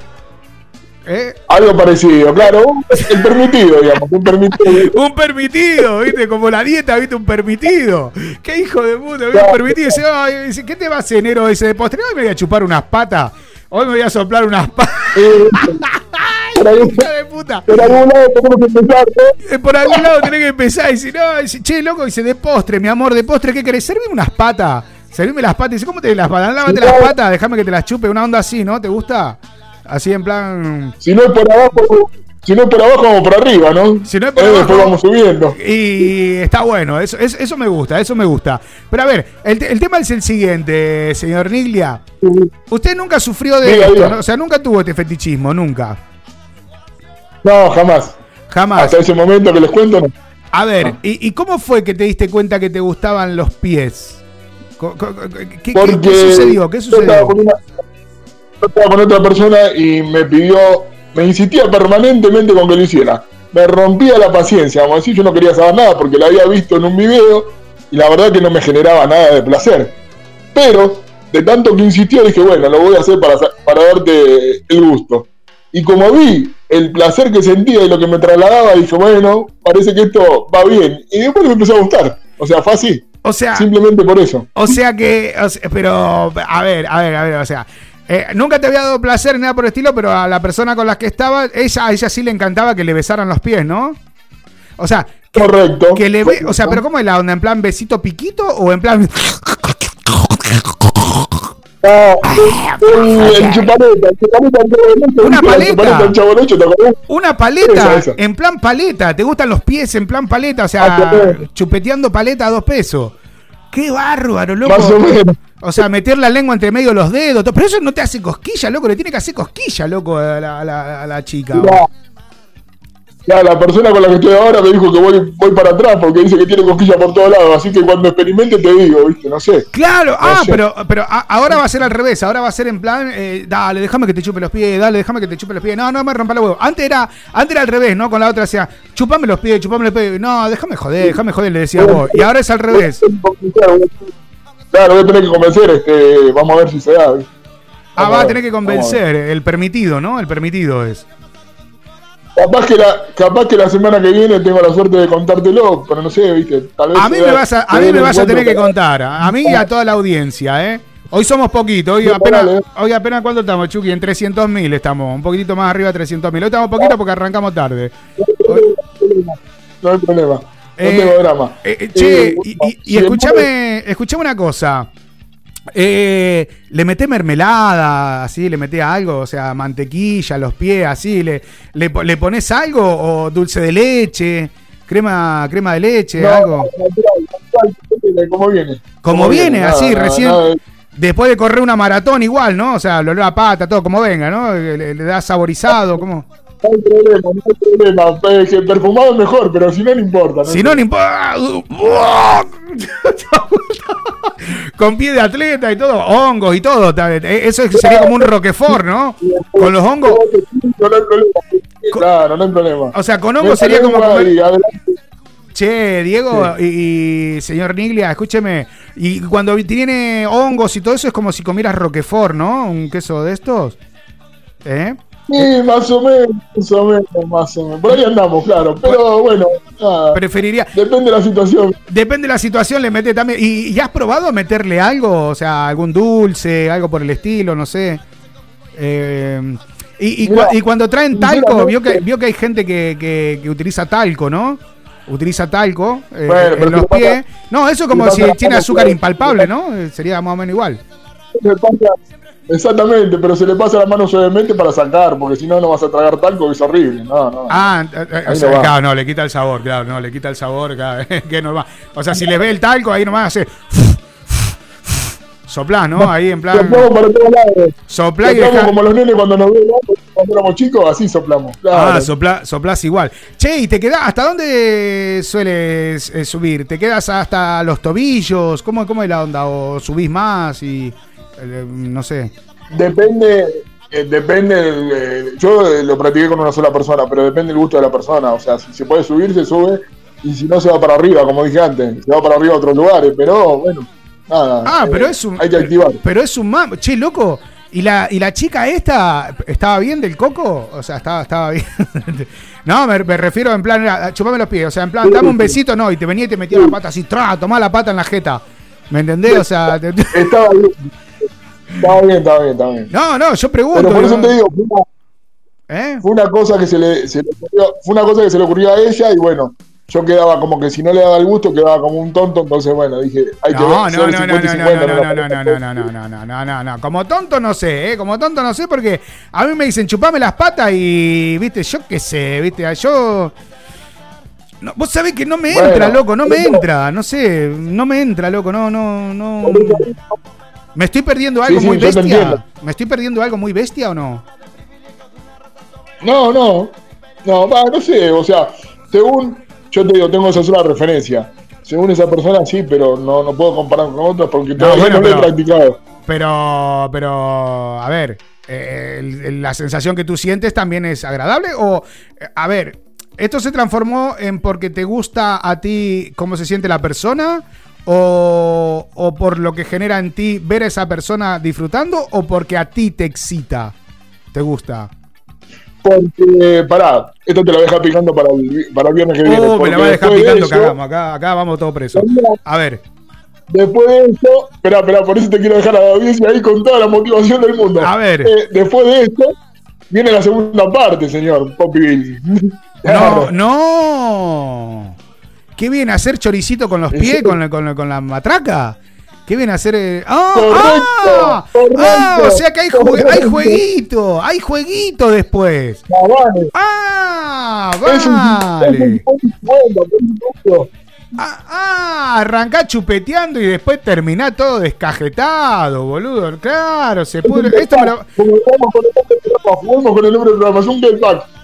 ¿Eh? algo parecido, claro. El permitido, digamos, un permitido. Un permitido, ¿viste? Como la dieta, ¿viste? Un permitido. ¿Qué hijo de puta? ¿viste? Un permitido. Dice, dice, ¿qué te vas enero ese de postre? Hoy me voy a chupar unas patas. Hoy me voy a soplar unas patas. Por, algún, Hijo de puta. por algún lado tenemos que empezar, ¿no? Eh, Por algún lado tenés que empezar y decir, no, dice, che, loco, dice, de postre, mi amor, de postre, ¿qué querés? Servime unas patas. Servime las patas. Dice, ¿cómo te las patas? Lávate las patas, déjame que te las chupe. Una onda así, ¿no? ¿Te gusta? Así en plan. Si no es por abajo, si no es por abajo, vamos por arriba, ¿no? Si no es por Eh, abajo- Después vamos subiendo. Y está bueno, eso, eso, eso me gusta, eso me gusta. Pero a ver, el, el tema es el siguiente, señor Niglia. Usted nunca sufrió de Diga, esto, diga. ¿no? O sea, nunca tuvo este fetichismo, nunca. No, jamás. Jamás. Hasta ese momento que les cuento, no. A ver, ¿y, y cómo fue que te diste cuenta que te gustaban los pies? ¿Qué, Porque qué sucedió? ¿Qué Yo estaba, sucedió? con una, yo estaba con otra persona y me pidió, me insistía permanentemente con que lo hiciera. Me rompía la paciencia, vamos a decir, yo no quería saber nada porque la había visto en un video y la verdad que no me generaba nada de placer. Pero, de tanto que insistió, dije, bueno, lo voy a hacer para, para darte el gusto. Y como vi el placer que sentía y lo que me trasladaba, dije, bueno, parece que esto va bien. Y después me empezó a gustar. O sea, fue así. O sea, Simplemente por eso. o sea que, o sea, pero, a ver, a ver, a ver, o sea, eh, nunca te había dado placer ni nada por el estilo, pero a la persona con la que estaba, ella, a ella sí le encantaba que le besaran los pies, ¿no? O sea, que, Correcto. que le ve, o sea, pero ¿cómo es la onda? ¿En plan besito piquito o en plan No, Una paleta. una paleta? En plan paleta, ¿te gustan los pies en plan paleta? O sea, chupeteando paleta a dos pesos. Qué bárbaro, loco. Más o menos. O sea, meter la lengua entre medio de los dedos. todo. Pero eso no te hace cosquilla, loco. Le tiene que hacer cosquilla, loco, a la, a la- a la chica. Ya, ya, la persona con la que estoy ahora me dijo que voy, voy para atrás porque dice que tiene cosquillas por todos lados. Así que cuando experimente te digo, ¿viste? No sé. Claro, ah, sé. pero, pero a- ahora va a ser al revés. Ahora va a ser en plan, eh, dale, déjame que te chupe los pies, dale, déjame que te chupe los pies. No, no me rompa los huevos. Antes era, antes era al revés, ¿no? Con la otra decía, chupame los pies, chupame los pies. No, déjame joder, déjame joder, le decía vos. Y ahora es al revés. Claro, voy a tener que convencer. Este, vamos a ver si se da. Ah, va a tener que convencer, el permitido, ¿no? El permitido es. Capaz que, la, capaz que la semana que viene tengo la suerte de contártelo, pero no sé, ¿viste? Tal vez A mí me vas a, a mí me vas a tener que contar. A mí y a toda la audiencia, ¿eh? Hoy somos poquitos. Hoy apenas, dale. hoy apenas ¿cuánto estamos, Chucky? En 300.000 estamos. Un poquitito más arriba de 300.000. Hoy estamos poquito porque arrancamos tarde. No hay problema. No Eh, tengo drama. eh, eh, che, Eh, y, y- y escúchame, escúchame una cosa. Eh, le meté mermelada, así, le meté algo, o sea, mantequilla, a los pies, así, le, le, po- le pones algo o dulce de leche, crema, crema de leche, No, algo. natural, ¿Cómo viene? Como ¿Cómo viene, Nada, así, nada, recién. nada Después de correr una maratón igual, ¿no? O sea, lo olor a pata, todo como venga, ¿no? Le, le da saborizado, como... No hay problema, no hay problema. Eh, perfumado es mejor, pero si no, no importa. Si no, no importa. Con pie de atleta y todo, hongos y todo. eh, Eso sería como un roquefort, ¿no? Con los hongos. No hay problema. Claro, no hay problema. O sea, con hongos sería como comer-. Che, Diego y, y señor Niglia, escúcheme. Y cuando tiene hongos y todo eso es como si comieras roquefort, ¿no? Un queso de estos. ¿Eh? Sí, más o menos, más o menos, más o menos. Por ahí andamos, claro. Pero bueno, nada. Preferiría. Depende de la situación. Depende de la situación, le mete también. ¿Y, y has probado meterle algo? O sea, algún dulce, algo por el estilo, no sé. Eh, y, y, cuando traen talco, vio que, vio que hay gente que, que- que utiliza talco, ¿no? Utiliza talco eh, Bueno, en ¿qué los le pasa? pies. No, eso ¿Qué como si tiene azúcar impalpable, ¿no? Sería más o menos igual. Pasa- Exactamente, pero se le pasa la mano suavemente para sacar, porque si no, no vas a tragar talco, que es horrible. No, no. Ah, eh, eh, o sea, no claro, no, le quita el sabor, claro, no, le quita el sabor, claro, que normal. O sea, si le ve el talco, ahí nomás hace. Soplás, ¿no? Ahí en plan. Soplamos para todos lados. Soplá y dejá- como los nenes cuando nos ven cuando éramos chicos, así soplamos. Claro. Ah, sopla, soplás igual. Che, ¿y te quedas hasta dónde sueles eh, subir? ¿Te quedas hasta los tobillos? ¿Cómo, ¿Cómo es la onda? ¿O subís más y no sé? Depende, eh, depende. eh, yo eh, lo practiqué con una sola persona, pero depende del gusto de la persona. O sea, si se puede subir, se sube. Y si no, se va para arriba, como dije antes. Se va para arriba a otros lugares. Pero bueno, nada. Ah, eh, pero es un. Hay que activar. Pero es un. Che, loco. ¿Y la, ¿Y la chica esta estaba bien del coco? O sea, estaba, estaba bien. no, me, me refiero en plan, era, chupame los pies. O sea, en plan, dame un besito, no. Y te venía y te metía la pata así, tra, tomá la pata en la jeta. ¿Me entendés? O sea, te- Estaba bien. Estaba bien, estaba bien, estaba bien. no, no, yo pregunto. Pero por eso te digo, fue una, ¿Eh? fue una cosa que se le, se le ocurrió, fue una cosa que se le ocurrió a ella y bueno, yo quedaba como que si no le daba el gusto quedaba como un tonto, entonces bueno, dije, hay que No, ver, no, no, no, 50 y no, 50, no, no, no, no, no, no, no, no, no, no, no, no. Como tonto no sé, ¿eh? Como tonto no sé porque a mí me dicen chupame las patas y, viste, yo qué sé, viste, yo... No, vos sabés que no me Bueno, entra, loco, no me entra, no sé, no me entra, loco, no, no, no... ¿Me estoy perdiendo algo Sí, sí, muy bestia? ¿Me estoy perdiendo algo muy bestia o no? No, no, no, va, no sé, o sea, según, yo te digo, tengo esa sola referencia. Según esa persona sí, pero no, no puedo comparar con otras porque todavía bueno, no lo he pero- practicado. Pero, pero, a ver, eh, la sensación que tú sientes también es agradable o, eh, a ver, ¿esto se transformó en porque te gusta a ti cómo se siente la persona? O, o por lo que genera en ti ver a esa persona disfrutando o porque a ti te excita, te gusta. Porque, pará, esto te lo deja picando para el, para el viernes que viene. Oh, me la va a dejar después de picando, eso- cagamos, acá, acá vamos todos presos. A ver, Después de eso, espera, espera, por eso te quiero dejar a la audiencia ahí con toda la motivación del mundo. A ver. Eh, después de esto, viene la segunda parte, señor Poppy Billy. no, no. ¿Qué viene a hacer choricito con los pies, con, la- con, la- con la matraca? ¿Qué viene a hacer? eh? ¡Ah! Correcto, ah, correcto, ah, o sea que hay, jue- hay jueguito, hay jueguito después. No, vale. ¡Ah! Es un- ¡Vale! es un 50, por supuesto. Ah, ah, arrancá chupeteando y después terminá todo descajetado, boludo. Claro, se pudre. Esto me lo- jugamos con el nombre del programa, jugamos con el nombre del programa, es un.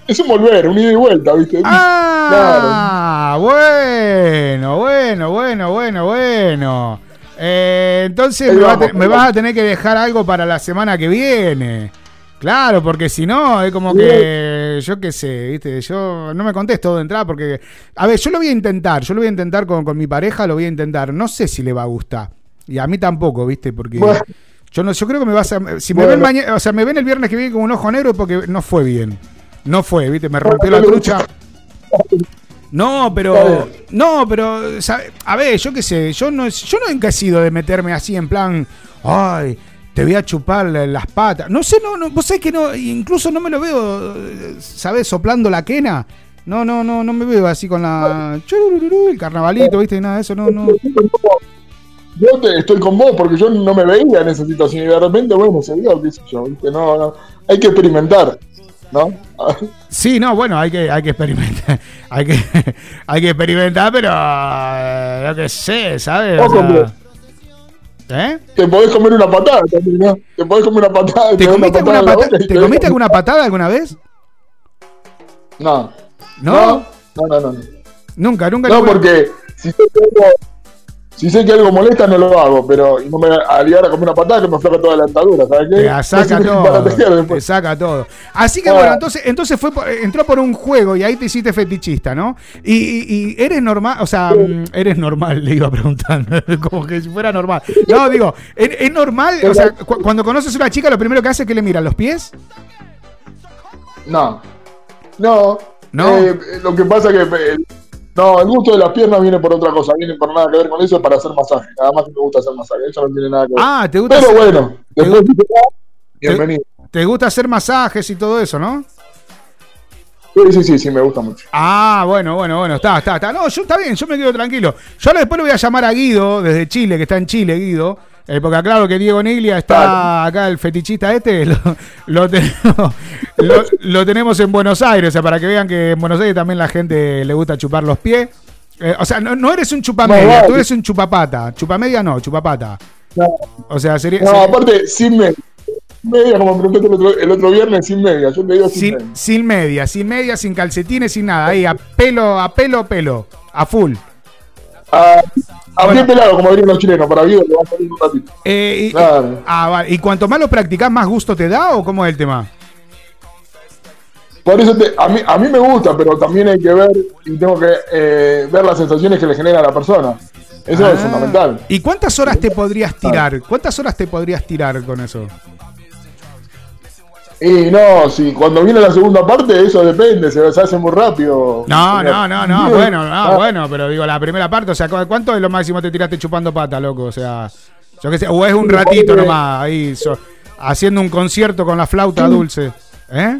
Es un volver, un ida y vuelta, ¿viste? Ah, bueno, bueno, bueno, bueno, bueno. Eh, entonces me, va te- vas a tener que dejar algo para la semana que viene. Claro, porque si no, es como que, yo qué sé, ¿viste? Yo no me contesto de entrada porque, a ver, yo lo voy a intentar, yo lo voy a intentar con, con mi pareja, lo voy a intentar. No sé si le va a gustar. Y a mí tampoco, ¿viste? Porque Bueno. yo no, yo creo que me vas a, si me ven mañana, o sea, me ven el viernes que viene con un ojo negro porque no fue bien. No fue, ¿viste? Me rompió la no trucha. No, pero. No, pero. sabe- A ver, yo qué sé. Yo no, yo nunca he sido de meterme así en plan. Ay, te voy a chupar la- las patas. No sé, no, no. Vos sabés que no. Incluso no me lo veo, ¿sabés? Soplando la quena. No, no, no, no me veo así con la. El carnavalito, ¿viste? Nada de eso, no, no. Yo te- estoy con vos porque yo no me veía en esa situación y de repente, bueno, se dio, qué sé yo, ¿viste? No, no. Hay que experimentar, ¿no? Sí, no, bueno, hay que, hay que experimentar. Hay que, hay que experimentar, pero. eh, Yo qué sé, ¿sabes? O Ojo, sea, ¿Eh? Te podés comer una patada también, ¿no? Te podés comer una patada. ¿Te comiste, patada alguna en la pata- boca y ¿te te- comiste alguna patada alguna vez? No. ¿No? No, no, no. No, Nunca, nunca. no nunca- porque si que algo, si sé que algo molesta, no lo hago, pero no me aliar a comer una patada que me afloja toda la dentadura, ¿sabes qué? Te saca todo. Te saca todo. Así que Ah. bueno, entonces, entonces fue entró por un juego y ahí te hiciste fetichista, ¿no? Y, y- y eres normal, o sea, mm, eres normal, le iba preguntando, como que si fuera normal. No, digo, ¿es, es normal? O sea, cu- cuando conoces a una chica, lo primero que hace es que le mira los pies. No. No. No. Eh, lo que pasa que. eh, no, el gusto de las piernas viene por otra cosa, viene por nada que ver con eso, es para hacer masaje. Nada más que me gusta hacer masaje, eso no tiene nada que ver. Ah, te gusta Pero hacer- bueno, después si te bienvenido. Te gusta hacer masajes y todo eso, ¿no? Sí, sí, sí, sí, me gusta mucho. Ah, bueno, bueno, bueno, está, está, está. No, yo está bien, yo me quedo tranquilo. Yo ahora después le voy a llamar a Guido, desde Chile, que está en Chile, Guido. Eh, porque claro que Diego Niglia está acá, el fetichista este, lo, lo tenemos, lo, lo tenemos en Buenos Aires, o sea, para que vean que en Buenos Aires también la gente le gusta chupar los pies. Eh, o sea, no, no eres un chupamedia, No, tú eres un chupapata. Chupamedia no, chupapata. O sea, sería. No, sería- aparte, sin media. Media, como me el otro, el otro viernes, sin media. Yo te digo sin, sin, media. sin media, sin media, sin calcetines, sin nada. Ahí, a pelo, a pelo, pelo. A full. A, a Bueno. pie pelado, como dirían los chilenos, para vida, lo vamos a salir un ratito. Eh, y, Claro. ah, vale. ¿Y cuanto más lo practicás, más gusto te da o cómo es el tema? Por eso te- a, mí, a mí me gusta, pero también hay que ver y tengo que eh, ver las sensaciones que le genera a la persona. Eso es Ah. fundamental. ¿Y cuántas horas te podrías tirar? ¿Cuántas horas te podrías tirar con eso? Y no, si cuando viene la segunda parte, eso depende, se, hace muy rápido. No, no, no, no, bueno, no, Ah, bueno, pero digo, la primera parte, o sea, ¿cu- ¿cuánto es lo máximo te tiraste chupando pata, loco? O sea, yo qué sé, o es un ratito nomás, ahí, so- haciendo un concierto con la flauta dulce. ¿Eh?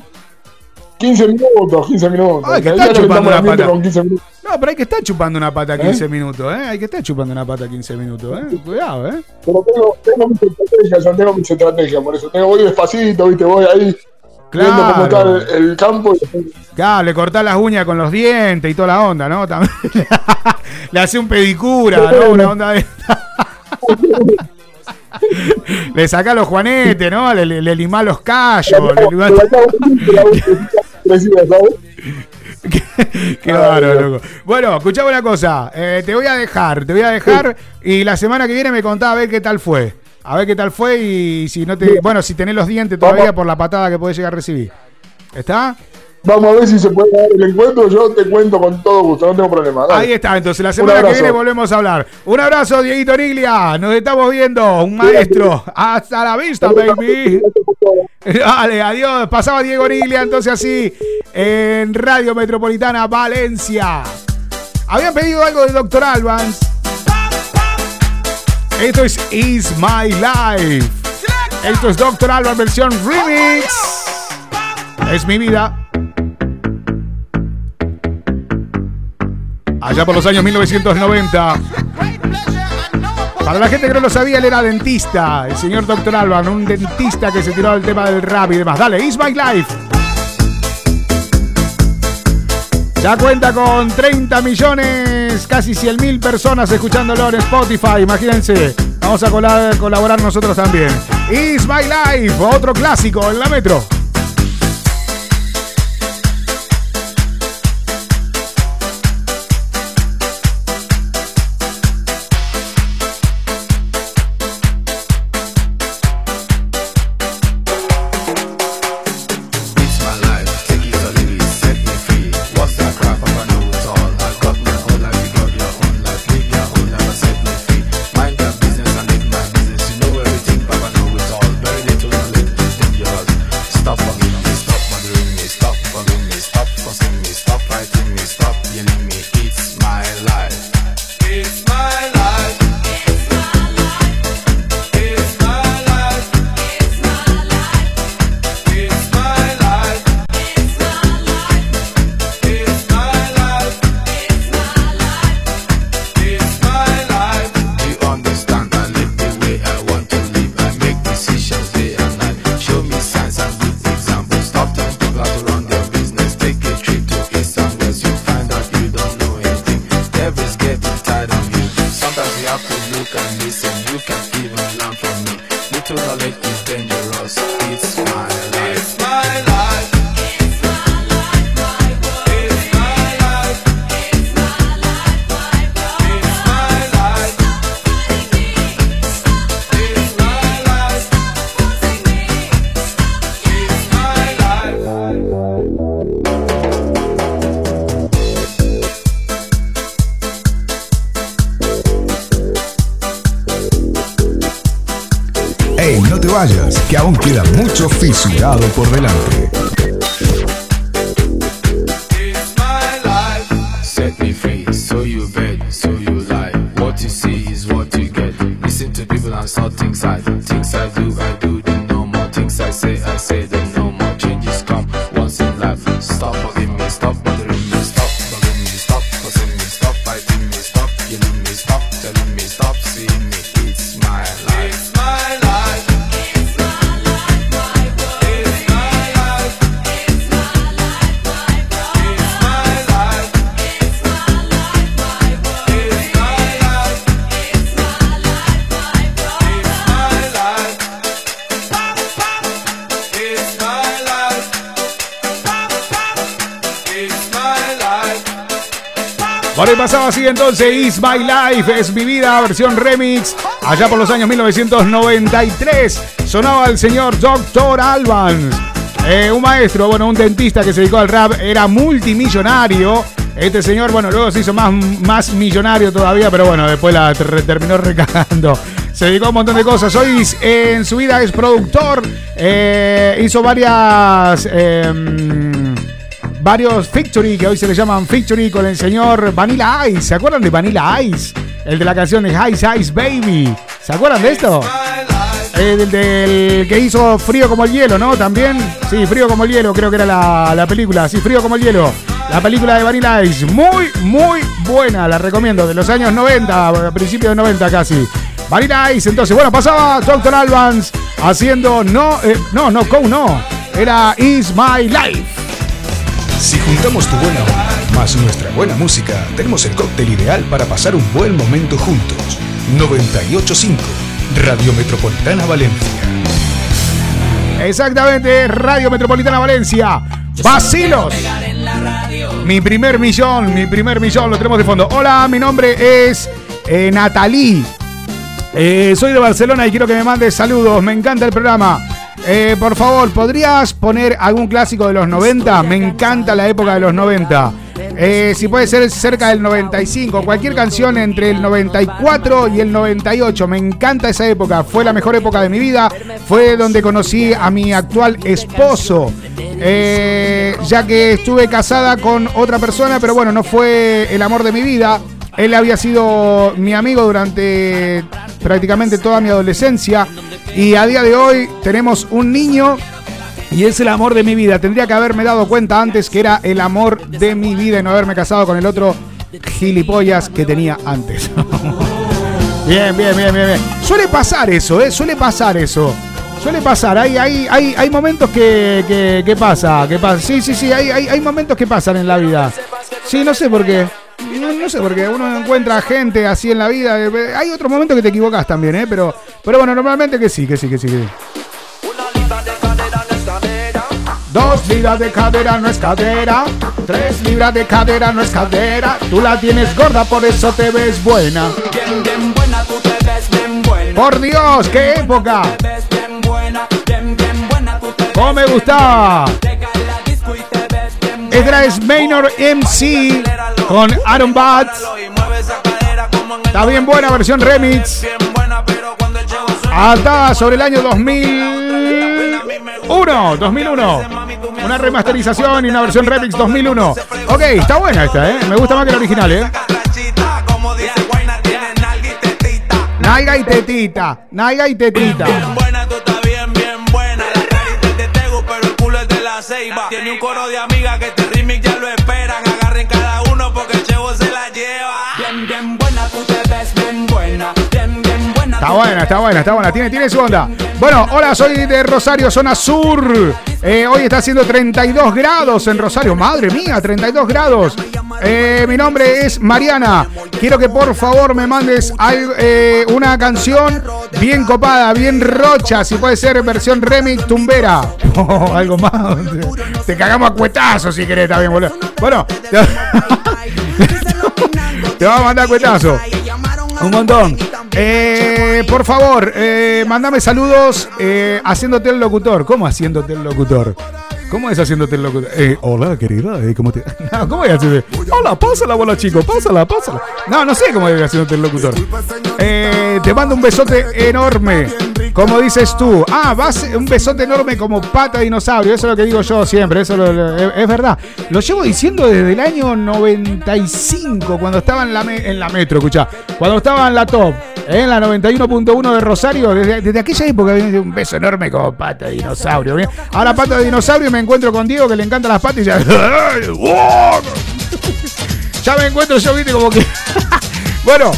15 minutos, 15 minutos. Ay, que calentamos chupando ambiente pata. con 15 minutos. No, pero hay que estar chupando una pata 15 minutos, ¿eh? Hay que estar chupando una pata 15 minutos, ¿eh? Cuidado, ¿eh? Pero tengo, tengo mis estrategias, yo tengo mis estrategias, por eso tengo, voy despacito, viste, voy ahí viendo cómo está Claro. el, el campo. y- Claro, le cortás las uñas con los dientes y toda la onda, ¿no? También le hace un pedicura, ¿no? Una onda de... le saca los juanetes, ¿no? Le, le, le limá los callos. le limá- ¿sabes? Qué bárbaro, loco. Bueno, escuchame una cosa. eh, te voy a dejar, te voy a dejar y la semana que viene me contás a ver qué tal fue. A ver qué tal fue y si no te. Bueno, si tenés los dientes todavía por la patada que podés llegar a recibir. ¿Está? Vamos a ver si se puede dar el encuentro, yo te cuento con todo gusto, no tengo problema. dale. Ahí está, entonces la semana que viene volvemos a hablar. Un abrazo, Dieguito Niglia. Nos estamos viendo, un maestro. Hasta la vista, baby. Dale, adiós. Pasaba Diego Niglia, entonces así, en Radio Metropolitana Valencia. Habían pedido algo de Doctor Albans. Esto es Is My Life. Esto es Doctor Alban versión remix. Es mi vida. Allá por los años 1990. Para la gente que no lo sabía, él era dentista. El señor Doctor Alban, un dentista que se tiró al tema del rap y demás. Dale, Is My Life. Ya cuenta con 30 millones, casi 100 mil personas escuchándolo en Spotify. Imagínense, vamos a colaborar nosotros también. Is My Life, otro clásico en la metro. Mucho por delante. Set me free, so you so you lie. What you see is what you get. Listen to people and saw things I things I do, I do the no more. Things I say, I say the no more. Changes come once in life. Stop bugging me, stop bothering me, stop bugging me, stop me, stop fighting me, stop yelling me, stop telling me, stop seeing me. It's my life. Pasaba así entonces Is My Life, es mi vida, versión remix. Allá por los años 1993 sonaba el señor Dr. Alban. Eh, un maestro, bueno, un dentista que se dedicó al rap, era multimillonario. Este señor, bueno, luego se hizo más, más millonario todavía, pero bueno, después la ter- terminó recagando. Se dedicó a un montón de cosas. Hoy eh, en su vida es productor. eh, hizo varias. Varios Victory, que hoy se le llaman Victory, con el señor Vanilla Ice. ¿Se acuerdan de Vanilla Ice? El de la canción de Ice Ice Baby. ¿Se acuerdan de esto? El del, que hizo Frío como el hielo, ¿no? También. Sí, Frío como el hielo, creo que era la, la película. Sí, Frío como el hielo. La película de Vanilla Ice. Muy, muy buena. La recomiendo. De los años 90, a principios de 90 casi. Vanilla Ice. Entonces, bueno, pasaba Dr. Albans haciendo no, eh, no, no, Cow no. Era Is My Life. Si juntamos tu buena onda más nuestra buena música, tenemos el cóctel ideal para pasar un buen momento juntos. 985 Radio Metropolitana Valencia. Exactamente, Radio Metropolitana Valencia. Vacilos. Mi primer millón, mi primer millón, lo tenemos de fondo. Hola, mi nombre es eh, Natalí. Eh, soy de Barcelona y quiero que me mandes saludos. Me encanta el programa. Eh, por favor, ¿podrías poner algún clásico de los 90? Me encanta la época de los 90. Eh, si puede ser cerca del 95, cualquier canción entre el 94 y el 98. Me encanta esa época. Fue la mejor época de mi vida. Fue donde conocí a mi actual esposo. Eh, ya que estuve casada con otra persona, pero bueno, no fue el amor de mi vida. Él había sido mi amigo durante prácticamente toda mi adolescencia y a día de hoy tenemos un niño y es el amor de mi vida. Tendría que haberme dado cuenta antes que era el amor de mi vida y no haberme casado con el otro gilipollas que tenía antes. bien, bien, bien, bien, bien. Suele pasar eso, ¿eh? Suele pasar eso. Suele pasar, hay, hay, hay, hay momentos que, que, que pasa, que pasa. Sí, sí, sí, hay, hay, hay momentos que pasan en la vida. Sí, no sé por qué. No, no sé, porque uno encuentra gente así en la vida. eh, Hay otros momentos que te equivocas también, ¿eh? Pero, pero bueno, normalmente que sí, que sí, que sí, que sí. Dos libras de cadera no es cadera. Tres libras de cadera no es cadera. Tú la tienes gorda, por eso te ves buena. Bien, bien buena, tú te ves bien buena. Por Dios, qué época. ¿Cómo me gustaba? Esta es Maynor MC con Aaron Batts. Está bien buena versión remix. Atada sobre el año 2001. 2001. Una remasterización y una versión remix 2001. Ok, está buena esta, ¿eh? Me gusta más que la original, ¿eh? Naiga y tetita. Naiga y tetita. Tiene un coro de Está buena, está buena, está buena. Tiene, tiene su onda. Bueno, hola, soy de Rosario, zona sur. Eh, hoy está haciendo 32 grados en Rosario. Madre mía, 32 grados. Eh, mi nombre es Mariana. Quiero que por favor me mandes algo, eh, una canción bien copada, bien rocha. Si puede ser versión remix tumbera. O algo más. Te cagamos a cuetazos si querés también, boludo. Bueno, te, vamos a mandar cuetazo. Un montón. Eh, por favor, eh, mándame saludos eh, haciéndote el locutor. ¿Cómo haciéndote el locutor? ¿Cómo es haciéndote el locutor? Eh, hola, querida. eh, ¿cómo te... No, ¿cómo es haciéndote? Hola, pásala, bola chico. Pásala, pásala. No, no sé cómo es haciéndote el locutor. Eh, te mando un besote enorme. Como dices tú. Ah, vas un besote enorme como pata dinosaurio. Eso es lo que digo yo siempre. Eso es, verdad. Lo llevo diciendo desde el año 95, cuando estaba en la, en la metro, escuchá. Cuando estaba en la top, en la 91.1 de Rosario. Desde, desde aquella época un beso enorme como pata dinosaurio. Ahora pata de dinosaurio me encuentro con Diego que le encantan las patas y ya. Ya me encuentro yo, viste, como que. bueno.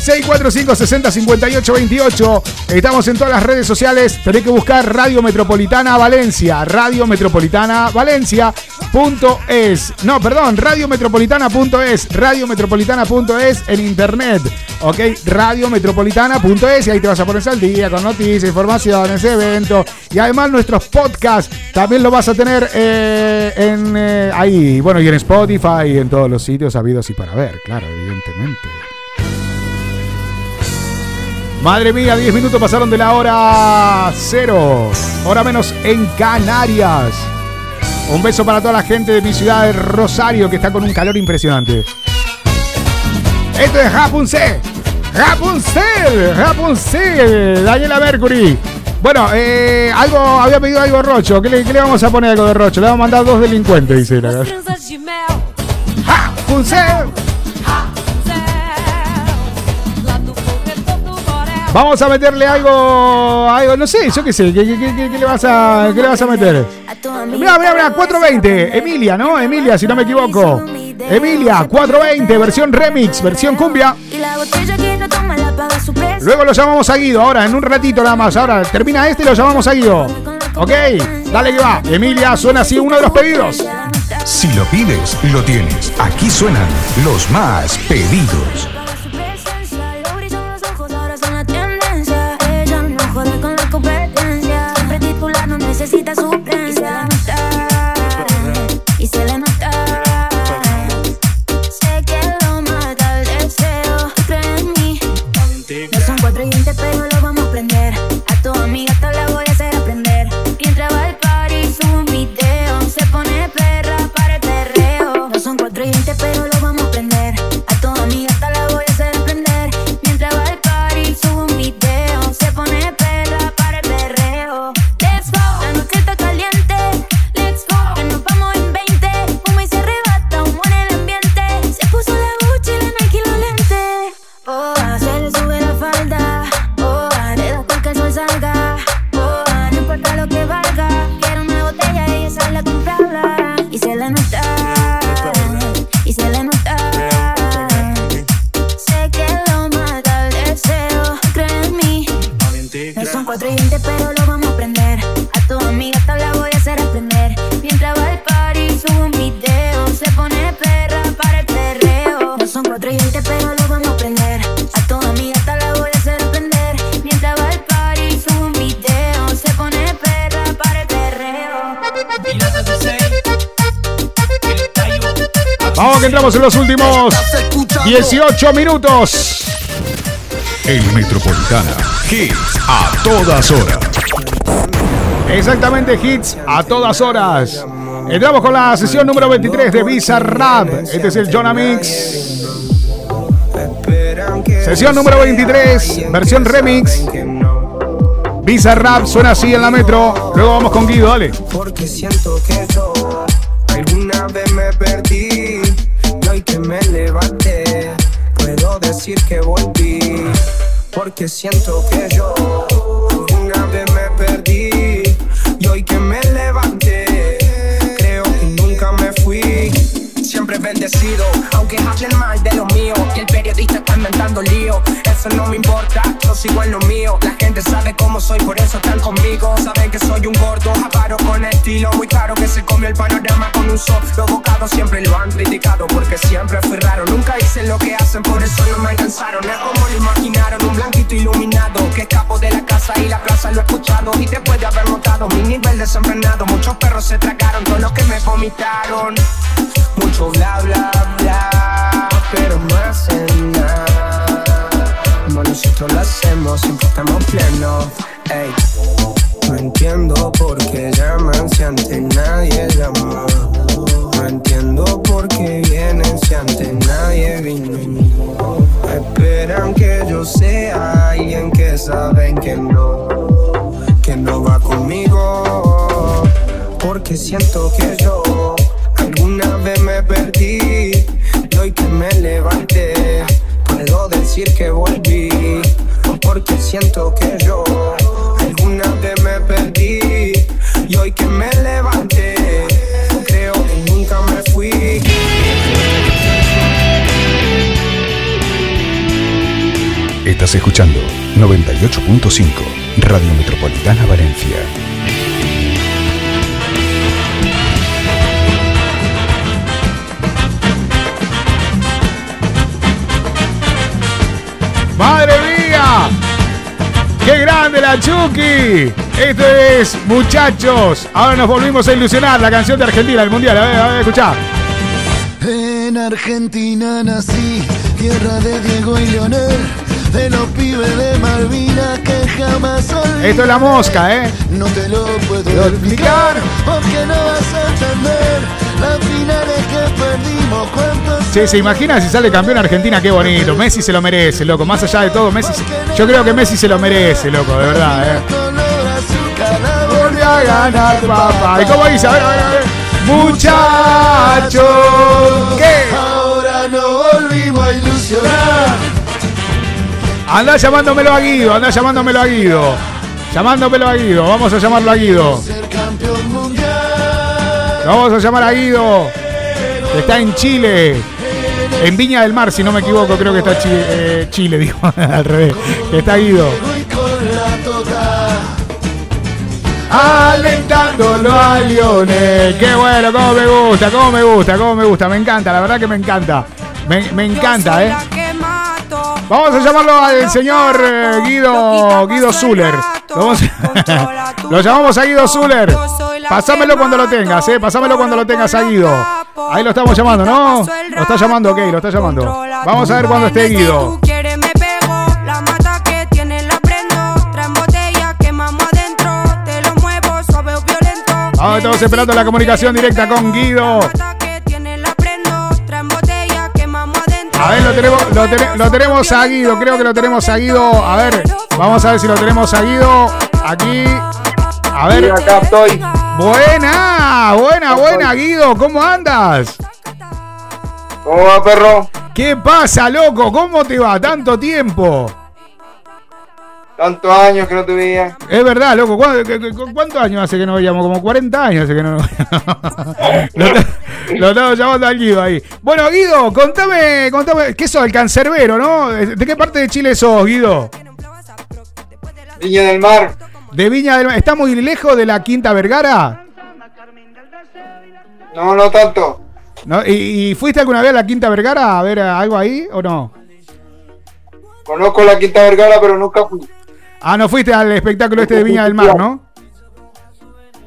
645 60 58 28 Estamos en todas las redes sociales. Tenés que buscar Radio Metropolitana Valencia. Radio Metropolitana Valencia. Punto es. No, perdón, radiometropolitana.es. Radiometropolitana.es en internet. Ok, radiometropolitana.es y ahí te vas a poner al día con noticias, informaciones, eventos y además nuestros podcasts también lo vas a tener eh, en eh, ahí, bueno, y en Spotify y en todos los sitios habidos y para ver, claro, evidentemente. Madre mía, 10 minutos pasaron de la hora cero, hora menos en Canarias. Un beso para toda la gente de mi ciudad de Rosario que está con un calor impresionante. Esto es Rapunzel. Rapunzel. Rapunzel. Daniela Mercury. Bueno, eh, algo, había pedido algo Rocho. ¿Qué le, qué le vamos a poner algo de Rocho? Le vamos a mandar dos delincuentes, dice la Rapunzel. Vamos a meterle algo, algo, no sé, yo qué sé, ¿qué, le, vas a, le vas a meter? Mira, mira, mira, 420, Emilia, ¿no? Emilia, si no me equivoco. Emilia, 420, versión remix, versión cumbia. Luego lo llamamos a Guido, ahora, en un ratito nada más. Ahora termina este y lo llamamos a Guido. Ok, dale que va. Emilia, suena así uno de los pedidos. Si lo pides, lo tienes. Aquí suenan los más pedidos. Vamos que entramos en los últimos 18 minutos. El Metropolitana. Hits a todas horas. Exactamente, hits a todas horas. Entramos con la sesión número 23 de Visa Rap. Este es el Jonah Mix. Sesión número 23, versión remix. Visa Rap suena así en la metro. Luego vamos con Guido, dale. Porque siento que yo alguna vez me perdí y hoy que me levanté puedo decir que volví. Porque siento que yo alguna vez me perdí y hoy que me levanté creo que nunca me fui. Siempre bendecido, aunque hablen mal de lo mío. Que el periodista está inventando lío. Eso no me importa, yo sigo en lo mío. La gente sabe cómo soy, por eso están conmigo. Saben que soy un gordo, avaro con estilo. Muy caro que se comió el panorama con un solo bocado. Siempre lo han criticado porque siempre fui raro. Nunca hice lo que hacen, por eso no me alcanzaron. Es como lo imaginaron, un blanquito iluminado. Que escapo de la casa y la plaza lo he escuchado. Y después de haber notado mi nivel desenfrenado, muchos perros se tragaron todos los que me vomitaron. Mucho bla bla bla, pero no hacen nada. Nosotros lo hacemos, siempre estamos plenos. Ey. No entiendo por qué llaman si antes nadie llamó. No entiendo por qué vienen si antes nadie vino. Esperan que yo sea alguien que saben que no, que no va conmigo. Porque siento que yo alguna vez me perdí y hoy que me levanté puedo decir que volví. Porque siento que yo alguna vez me perdí y hoy que me levanté creo que nunca me fui. Estás escuchando 98.5 Radio Metropolitana Valencia. De la Chucky. Esto es, muchachos. Ahora nos volvimos a ilusionar. La canción de Argentina del Mundial. A ver, a ver, escuchá. En Argentina nací, tierra de Diego y Leonel, de los pibes de Malvinas que jamás olvidé. Esto es la mosca, ¿eh? No te lo puedo explicar, porque no vas a entender las finales que perdimos. ¿Cuántos Sí, se imagina si sale campeón Argentina, qué bonito. Messi se lo merece, loco. Más allá de todo, Messi. se- Yo creo que Messi se lo merece, loco, de verdad, eh. volvió a ganar, papá. ¿Y cómo dice? A ver, a ver, a ver. Muchachos, ¿qué? Ahora no volvimos a ilusionar. Anda llamándomelo a Guido, anda llamándomelo a Guido. Llamándomelo a Guido, vamos a llamarlo a Guido. Vamos a llamar a Guido. que Está en Chile. En Viña del Mar, si no me equivoco, creo que está eh, Chile, digo, al revés. Que está Guido. Alentándolo a Lionel. Qué bueno, cómo me gusta, cómo me gusta, cómo me gusta. Me encanta, la verdad que me encanta. Me, me encanta, ¿eh? Vamos a llamarlo al señor eh, Guido Guido Zuller. Vamos lo llamamos a Guido Zuller. Pásamelo cuando lo tengas, ¿eh? Pásamelo cuando lo tengas a Guido. Ahí lo estamos llamando, ¿no? Lo está llamando, ok, lo está llamando. Vamos a ver cuando esté Guido. Ahora estamos esperando la comunicación directa con Guido. A ver, lo tenemos, lo, tene- lo tenemos a Guido, creo que lo tenemos a Guido. A ver, vamos a ver si lo tenemos a Guido. Aquí. A ver. Sí, acá estoy. Buena, buena, buena, Guido. ¿Cómo andas? ¿Cómo va, perro? ¿Qué pasa, loco? ¿Cómo te va? Tanto tiempo. Tantos años que no te veía. Es verdad, loco. ¿Cu- cu- cu- ¿Cuántos años hace que no veíamos? Como 40 años hace que no. lo, lo estamos llamando al Guido ahí. Bueno, Guido, contame, contame. ¿Qué sos? El cancerbero, ¿no? ¿De qué parte de Chile sos, Guido? Viña del Mar. De Viña del Mar. ¿Está muy lejos de la Quinta Vergara? No, no tanto. ¿No? ¿Y, y fuiste alguna vez a la Quinta Vergara a ver eh, algo ahí o no? Conozco la Quinta Vergara, pero nunca fui. Ah, no fuiste al espectáculo este de Viña del Mar, ¿no?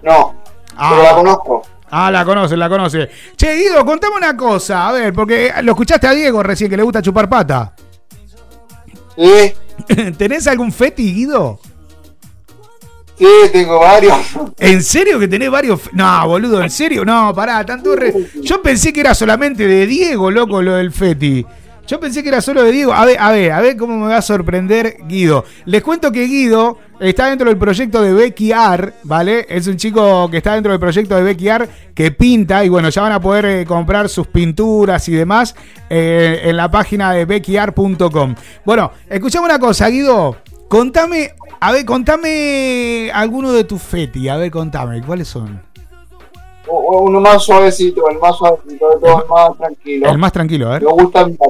No, pero la conozco. Ah, la conoce, la conoce. Che, Guido, contame una cosa, a ver, porque lo escuchaste a Diego recién que le gusta chupar pata. Sí, ¿Tenés algún feti, Guido? Sí, tengo varios. ¿En serio que tenés varios? No, boludo, ¿en serio? No, pará, tanto re... Yo pensé que era solamente de Diego, loco, lo del feti. Yo pensé que era solo de Diego. A ver, a ver, a ver cómo me va a sorprender Guido. Les cuento que Guido está dentro del proyecto de Becky Ar, ¿vale? Es un chico que está dentro del proyecto de Becky Ar que pinta y bueno, ya van a poder eh, comprar sus pinturas y demás eh, en la página de beckyar.com. Bueno, escuchame una cosa, Guido. Contame, a ver, contame alguno de tus feti. A ver, contame, ¿cuáles son? Uno más suavecito, el más suavecito todos, el más tranquilo. El más tranquilo, a ver. Me gusta mirar.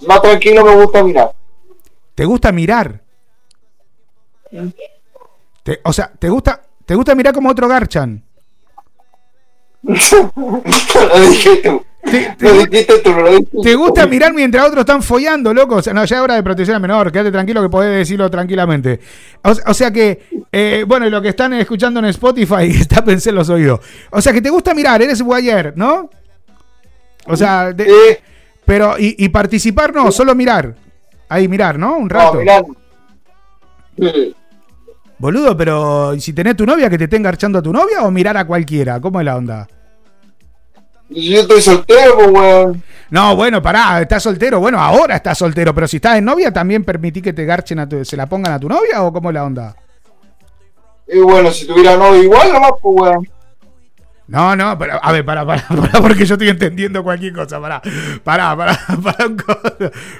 El más tranquilo me gusta mirar. ¿Te gusta mirar? Te- o sea, ¿te gusta, ¿te gusta mirar como otro Garchan? lo dijiste tú. ¿Te gusta mirar mientras otros están follando, loco? O sea, no, ya es hora de protección al menor, quédate tranquilo que podés decirlo tranquilamente. O, o sea que, eh, bueno, y lo que están escuchando en Spotify, está pensé en los oídos. O sea que te gusta mirar, eres guayer, ¿no? O sea, de- pero, y, y participar no, solo mirar. Ahí mirar, ¿no? Un rato. No, mirar. Sí. Boludo, pero ¿y si tenés tu novia que te esté engarchando a tu novia o mirar a cualquiera? ¿Cómo es la onda? Yo estoy soltero, pues, weón. No, bueno, pará, estás soltero. Bueno, ahora estás soltero, pero si estás en novia, ¿también permití que te garchen a tu, se la pongan a tu novia o cómo es la onda? Y bueno, si tuviera novio igual, nomás, pues, weón. No, no, pero a ver, pará, pará, pará, porque yo estoy entendiendo cualquier cosa, pará, pará, pará, pará, un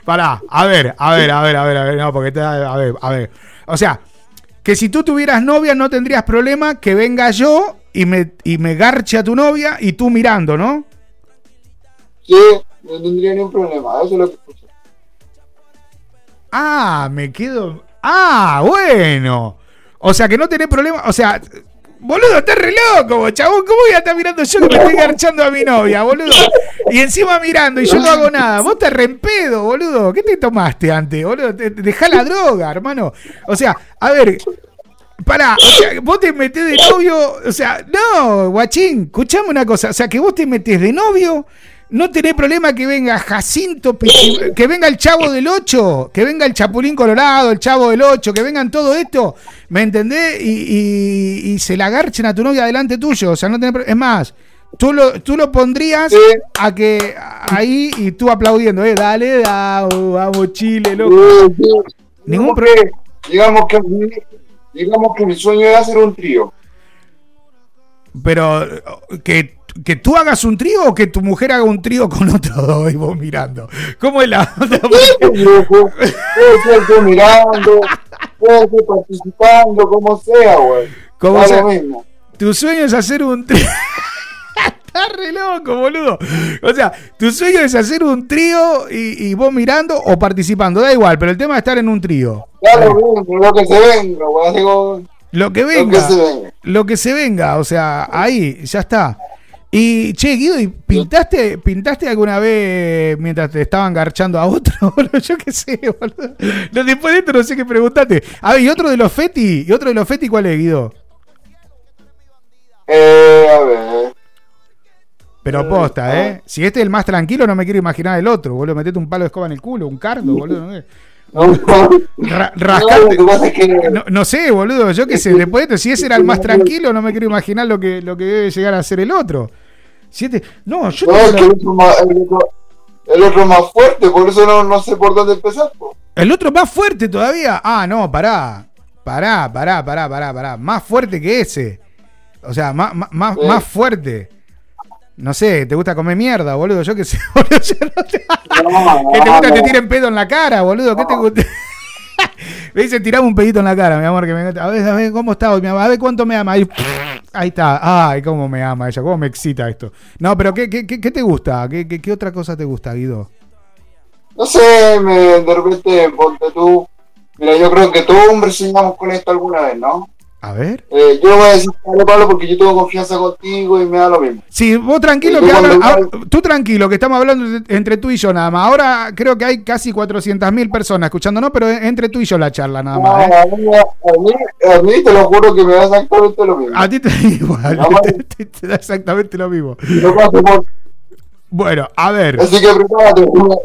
pará, a ver, a ver, a ver, a ver, a ver, no, porque te, a ver, a ver, o sea, que si tú tuvieras novia no tendrías problema que venga yo y me, y me garche a tu novia y tú mirando, ¿no? Sí, no tendría ningún problema. Eso es lo que escucho. Ah, me quedo. Ah, bueno. O sea que no tenés problema. O sea, Boludo, estás re loco, chabón. ¿Cómo voy a estar mirando yo que me estoy garchando a mi novia, boludo? Y encima mirando y yo no hago nada. Vos te rempedo, boludo. ¿Qué te tomaste antes, boludo? Dejá la droga, hermano. O sea, a ver. Pará, o sea, vos te metés de novio, o sea, no, guachín, escuchame una cosa, o sea, que vos te metés de novio, no tenés problema que venga Jacinto, que venga el chavo del 8, que venga el Chapulín Colorado, el chavo del 8, que vengan todo esto, ¿me entendés? Y, y- y se la garchen a tu novia delante tuyo, o sea, no tenés pro- Es más, tú lo, tú lo pondrías a que ahí y tú aplaudiendo, eh, dale, da, vamos Chile, loco. Ningún problema. Digamos que, digamos que mi sueño es hacer un trío. Pero que, que tú hagas un trío o que tu mujer haga un trío con otro dos y vos mirando. ¿Cómo es la onda? Puede ser yo mirando, puede ser participando, como sea, güey. ¿Cómo Da sea? lo mismo. Tu sueño es hacer un trío. Estás re loco, boludo. O sea, tu sueño es hacer un trío y, y vos mirando o participando. Da igual, pero el tema es estar en un trío. Lo lo que se venga. Digo, Lo que venga. se venga. Lo que se venga, o sea, ahí, ya está. Y, che, Guido, ¿y pintaste, pintaste alguna vez mientras te estaban garchando a otro? boludo? Yo qué sé, boludo. No, después de esto no sé qué preguntaste. A ver, ¿y otro de los Feti? ¿Y otro de los Feti cuál es, Guido? Eh, a ver. Pero posta, ¿eh? Si este es el más tranquilo, no me quiero imaginar el otro, boludo. Metete un palo de escoba en el culo, un cardo, boludo. No, sé. Ra- rascarte. No, no sé, boludo, yo qué sé. Después de esto, si ese era el más tranquilo, no me quiero imaginar lo que, lo que debe llegar a ser el otro. Si este- No, yo No, tengo es que el otro, más, el, otro, el otro más fuerte, por eso no, no sé por dónde empezar. po. ¿El otro más fuerte todavía? Ah, no, pará. Pará, pará, pará, pará, pará. Más fuerte que ese. O sea, más, más, más, Sí. más fuerte. No sé, ¿te gusta comer mierda, boludo? Yo qué sé, boludo. Yo no te... ¿Qué te gusta? Te tiren pedo en la cara, boludo. ¿Qué te gusta? me dice, tirame un pedito en la cara, mi amor. Que me... A ver, a ver, ¿cómo está hoy, mi amor? A ver cuánto me ama. Ahí, ahí está. Ay, cómo me ama ella. Cómo me excita esto. No, pero ¿qué, qué, qué, qué te gusta? ¿Qué, qué, qué otra cosa te gusta, Guido? No sé, me, de repente, ponte tú. Mira, yo creo que todos hombres soñamos con esto alguna vez, ¿no? A ver. Eh, yo voy a decir Pablo, Pablo porque yo tengo confianza contigo y me da lo mismo. Sí, vos tranquilo, que habla- ah, tú tranquilo, que estamos hablando entre tú y yo nada más. Ahora creo que hay casi 400.000 personas escuchándonos, pero entre tú y yo la charla nada No, más. ¿eh? a, mí, a, mí, a mí te lo juro que me da exactamente lo mismo. A ti te da igual, te, te- te da exactamente lo mismo. Yo paso por- Bueno, a ver. Así que prepárate. Mira,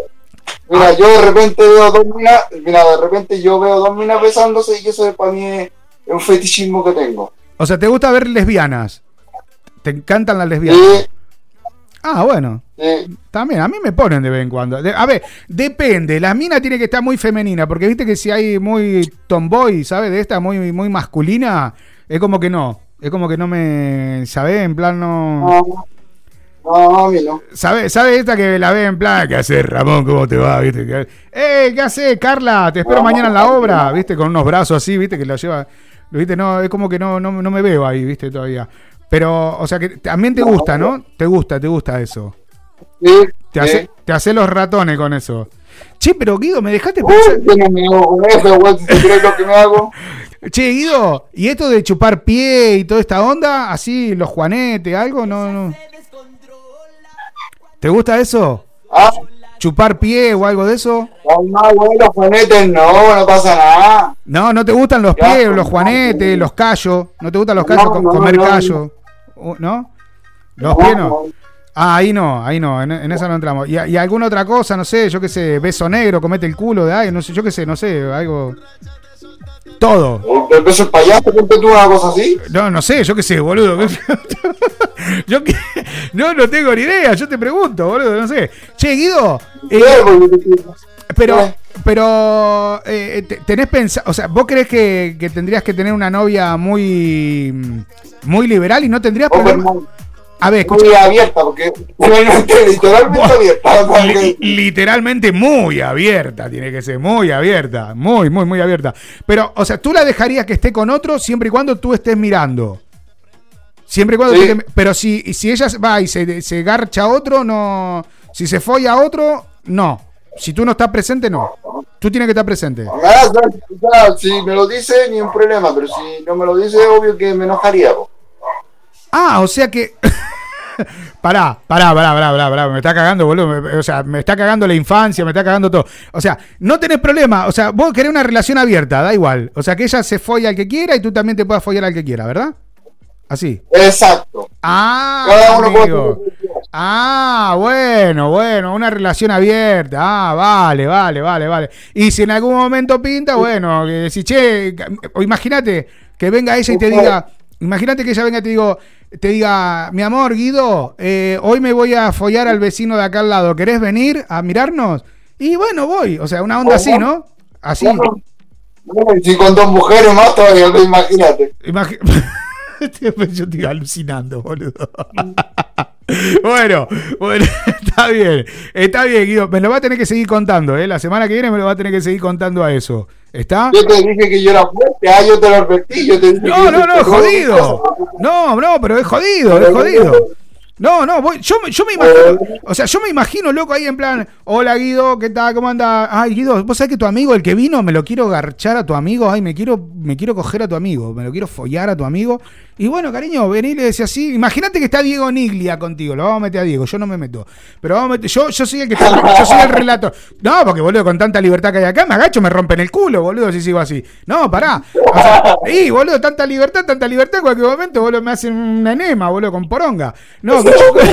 mira, yo de repente veo dos minas, mira, de repente yo veo dos minas besándose y eso para mí es, es un fetichismo que tengo. O sea, ¿te gusta ver lesbianas? ¿Te encantan las lesbianas? Ah, bueno. También, a mí me ponen de vez en cuando. A ver, depende. La mina tiene que estar muy femenina, porque viste que si hay muy tomboy, ¿sabes? De esta muy, muy masculina, es como que no. Es como que no me. ¿Sabes? En plan no. No, mí no. ¿Sabes sabe esta que la ve en plan? ¿Qué haces, Ramón? ¿Cómo te va? ¿Viste? Que- ¡Eh! ¿Qué haces, Carla? Te espero mañana en la obra, ¿viste? Con unos brazos así, ¿viste? Que la lleva. ¿Viste? No, es como que no, no, no me veo ahí, ¿viste? Todavía. Pero, o sea, que también te gusta, ¿no? Te gusta, te gusta eso. Te hace, sí. te hace los ratones con eso. Che, pero Guido, me dejaste Uy, yo no me hago con eso, güey, si tú crees lo que me hago. Che, Guido, ¿y esto de chupar pie y toda esta onda? Así, los juanetes, algo, no, no. ¿Te gusta eso? Ah. ¿Chupar pie o algo de eso? No, no, los juanetes no, no pasa nada. No, no te gustan los pies, los juanetes, los callos. ¿No te gustan los callos? No, co- no, comer no, callo. ¿No? ¿Los pies no? no. Ah, ahí no, ahí no, en, en esa no entramos. ¿Y, y alguna otra cosa? No sé, yo qué sé, beso negro, comete el culo de alguien, no sé, yo qué sé, no sé, algo. Todo. Beso el payaso, tú una cosa así. No, no sé, yo qué sé, boludo. yo qué- no, no tengo ni idea, yo te pregunto, boludo, no sé. Che, Guido, eh, pero, pero, eh, te- tenés pensado, o sea, ¿vos crees que, que tendrías que tener una novia muy, muy liberal y no tendrías problema? A ver, escucha. Muy abierta, porque realmente, literalmente abierta. Li- literalmente muy abierta, tiene que ser muy abierta, muy, muy, muy abierta. Pero, o sea, tú la dejarías que esté con otro siempre y cuando tú estés mirando. Siempre y cuando Sí. tú estés- Pero si, si ella va y se, se garcha a otro, no. Si se folla a otro, no. Si tú no estás presente, no. Tú tienes que estar presente. Ah, si me lo dice, ni un problema, pero si no me lo dice, obvio que me enojaría. Ah, o sea que. pará, pará, pará, pará, pará, pará, me está cagando, boludo. me- o sea, me está cagando la infancia, me está cagando todo. O sea, no tenés problema. O sea, vos querés una relación abierta, da igual. O sea, que ella se folle al que quiera y tú también te puedas follar al que quiera, ¿verdad? Así. Exacto. Ah, amigo. Ah, bueno, bueno, una relación abierta. Ah, vale, vale, vale, vale. Y si en algún momento pinta, bueno, si che, o imagínate que venga ella y te diga, imagínate que ella venga y te digo, te diga, mi amor, Guido, eh, hoy me voy a follar al vecino de acá al lado, ¿querés venir a mirarnos? Y bueno, voy, o sea, una onda así, ¿no? Así. Si con dos mujeres más todavía, imagínate. Imagi- Yo estoy alucinando, boludo. bueno, bueno, está bien. Está bien, Guido. Me lo va a tener que seguir contando, ¿eh? La semana que viene me lo va a tener que seguir contando a eso. ¿Está? Yo te dije que yo era fuerte, ah, yo te lo advertí, yo te dije No, no, no, es jodido. No, no, pero es jodido, es jodido. No, no, voy- yo, me- yo me imagino, o sea, yo me imagino, loco, ahí en plan, hola Guido, ¿qué tal? ¿Cómo anda? Ay, Guido, vos sabés que tu amigo, el que vino, me lo quiero garchar a tu amigo, ay, me quiero, me quiero coger a tu amigo, me lo quiero follar a tu amigo. Y bueno, cariño, vení y le decía así, imagínate que está Diego Niglia contigo, lo vamos a meter a Diego, yo no me meto. Pero vamos a meter, yo, yo soy el que está, yo soy el relator. No, porque boludo, con tanta libertad que hay acá, me agacho, me rompen el culo, boludo, si sigo así. No, pará. O sea, y boludo, tanta libertad, tanta libertad, en cualquier momento, boludo, me hacen una enema, boludo, con poronga. No,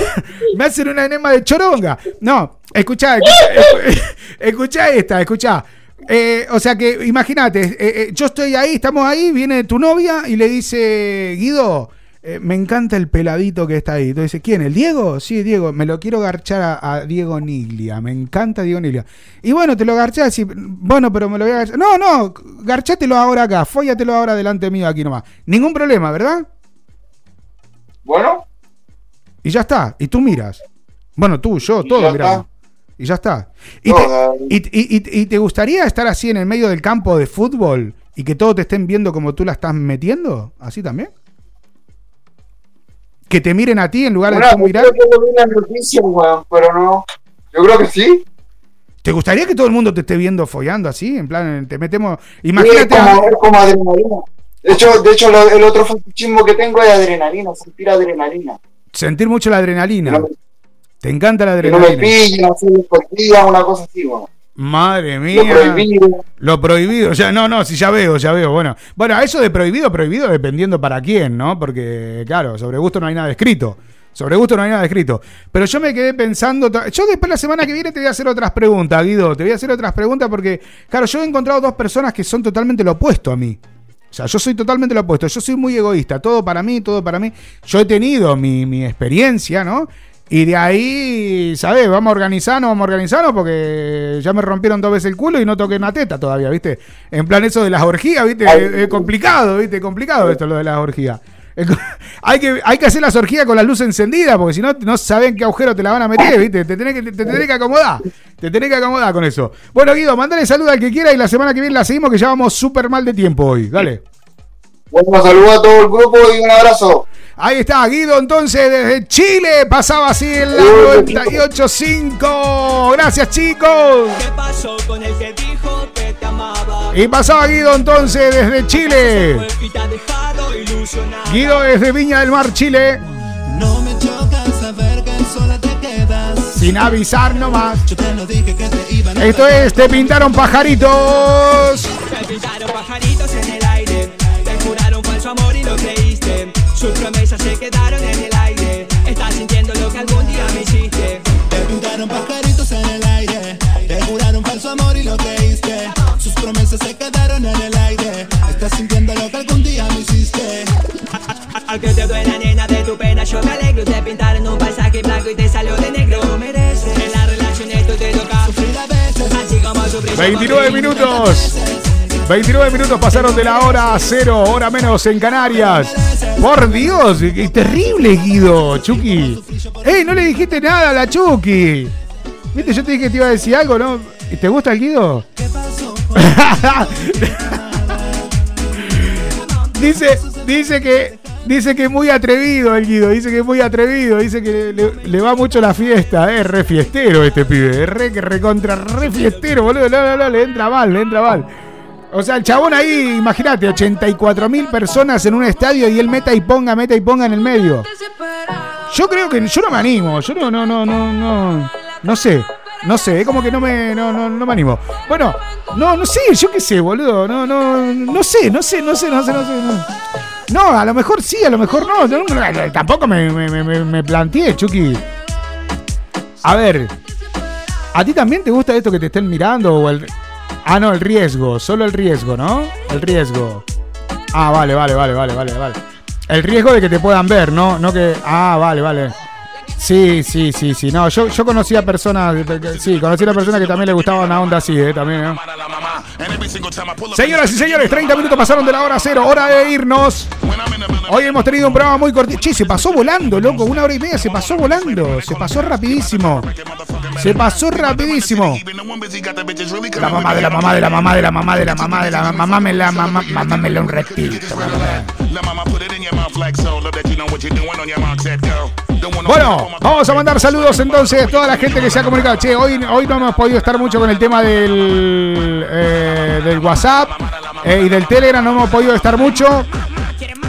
me hacen una enema de choronga. No, escuchá, escuchá, escuchá esta, escuchá. Eh, o sea que imagínate, eh, eh, yo estoy ahí, estamos ahí, viene tu novia y le dice, Guido, eh, me encanta el peladito que está ahí. Entonces dice, ¿quién? ¿El Diego? Sí, Diego, me lo quiero garchar a, a Diego Niglia, me encanta Diego Niglia. Y bueno, te lo garchás y, bueno, pero me lo voy a garchar. No, no, garchátelo ahora acá, fóllatelo ahora delante mío aquí nomás. Ningún problema, ¿verdad? Bueno. Y ya está, y tú miras. Bueno, tú, yo, todos ya miramos. Y ya está. ¿Y No, te, no. y- y- te gustaría estar así en el medio del campo de fútbol y que todos te estén viendo como tú la estás metiendo? ¿Así también? Que te miren a ti en lugar de tú mirar. creo que noticias, weón, pero no. Yo creo que sí. ¿Te gustaría que todo el mundo te esté viendo follando así? En plan, te metemos. Imagínate. como, como adrenalina. De hecho, de hecho el otro fetichismo que tengo es adrenalina, sentir adrenalina. sentir mucho la adrenalina. Te encanta la Que no me adrenalina. pillen, hacer una cosa así, weón. Madre mía. Lo prohibido. Lo prohibido. Ya, no, no, si ya veo, ya veo. Bueno, bueno, eso de prohibido, prohibido dependiendo para quién, ¿no? Porque, claro, sobre gusto no hay nada escrito. Sobre gusto no hay nada escrito. Pero yo me quedé pensando. Yo después la semana que viene te voy a hacer otras preguntas, Guido. Te voy a hacer otras preguntas porque, claro, yo he encontrado dos personas que son totalmente lo opuesto a mí. O sea, yo soy totalmente lo opuesto. Yo soy muy egoísta. Todo para mí, todo para mí. Yo he tenido mi, mi experiencia, ¿no? Y de ahí, ¿sabes? Vamos a organizarnos, vamos a organizarnos porque ya me rompieron dos veces el culo y no toqué una teta todavía, ¿viste? En plan eso de las orgías, ¿viste? Es, es complicado, ¿viste? Complicado esto lo de las orgías. Hay, que, hay que hacer las orgías con las luces encendidas porque si no, no saben qué agujero te la van a meter, ¿viste? Te tenés que, te tenés que acomodar. Te tenés que acomodar con eso. Bueno, Guido, mandale salud al que quiera y la semana que viene la seguimos que ya vamos súper mal de tiempo hoy. Dale. Bueno, saludos a todo el grupo y un abrazo. Ahí está, Guido, entonces desde Chile pasaba así en la 98.5. Gracias, chicos. ¿Qué pasó con el que dijo que te amaba? Y pasaba Guido entonces desde Chile. Guido desde Viña del Mar, Chile. No me choca saber que sola te quedas. Sin avisar nomás. Yo te lo dije que te iban a Esto es Te pintaron pajaritos. Te pintaron pajaritos en el aire. Te juraron falso amor y lo creíste. Se quedaron en el aire. Estás sintiendo lo que algún día me hiciste. Te pintaron pajaritos en el aire, te juraron falso amor y lo creíste. Sus promesas se quedaron en el aire. Estás sintiendo lo que algún día me hiciste. Aunque te duela nena de tu pena yo me alegro Te pintaron un paisaje blanco y te salió de negro Lo mereces En la relación esto te toca Sufrir a veces Así como sufrir 29 minutos. 29 minutos pasaron de la hora cero, hora menos en Canarias. Por Dios, qué terrible, Guido, Chucky. ¡Ey, no le dijiste nada a la Chucky! Viste, yo te dije que te iba a decir algo, ¿no? ¿Te gusta el Guido? dice, dice que dice que es muy atrevido el Guido, dice que es muy atrevido, dice que le, va mucho la fiesta, es re fiestero este pibe, es re que recontra re fiestero, boludo, le entra mal, le entra mal. O sea, el chabón ahí, imagínate, 84 mil personas en un estadio y él meta y ponga, meta y ponga en el medio. Yo creo que yo no me animo, yo no, no, no, no, no, no sé. No sé, es como que no me, no, no, no me animo. Bueno, no, no sé, yo qué sé, boludo. No, no, no sé, no sé, no sé, no sé, no sé. No, a lo mejor sí, a lo mejor no. No, no, tampoco me, me, me, me planteé, Chucky. A ver, ¿a ti también te gusta esto que te estén mirando o el... Ah, no, el riesgo, solo el riesgo, ¿no? El riesgo. Ah, vale, vale, vale, vale, vale, vale. El riesgo de que te puedan ver, ¿no? No que... Ah, vale, vale. Sí, sí, sí, sí. No, yo, yo conocí a personas, sí, conocí a personas que también le gustaba una onda así, ¿eh? También, ¿eh? Señoras y señores, 30 minutos pasaron de la hora cero, hora de irnos. Hoy hemos tenido un programa muy cortito. Che, se pasó volando, loco. Una hora y media se pasó volando. Se pasó rapidísimo. Se pasó rapidísimo. La mamá de la mamá de la mamá de la mamá de la mamá de la mamá me la mamá, mamá me la un repito. Bueno, vamos a mandar saludos entonces a toda la gente que se ha comunicado. Che, hoy, hoy no hemos podido estar mucho con el tema del, eh, del WhatsApp eh, y del Telegram, no hemos podido estar mucho.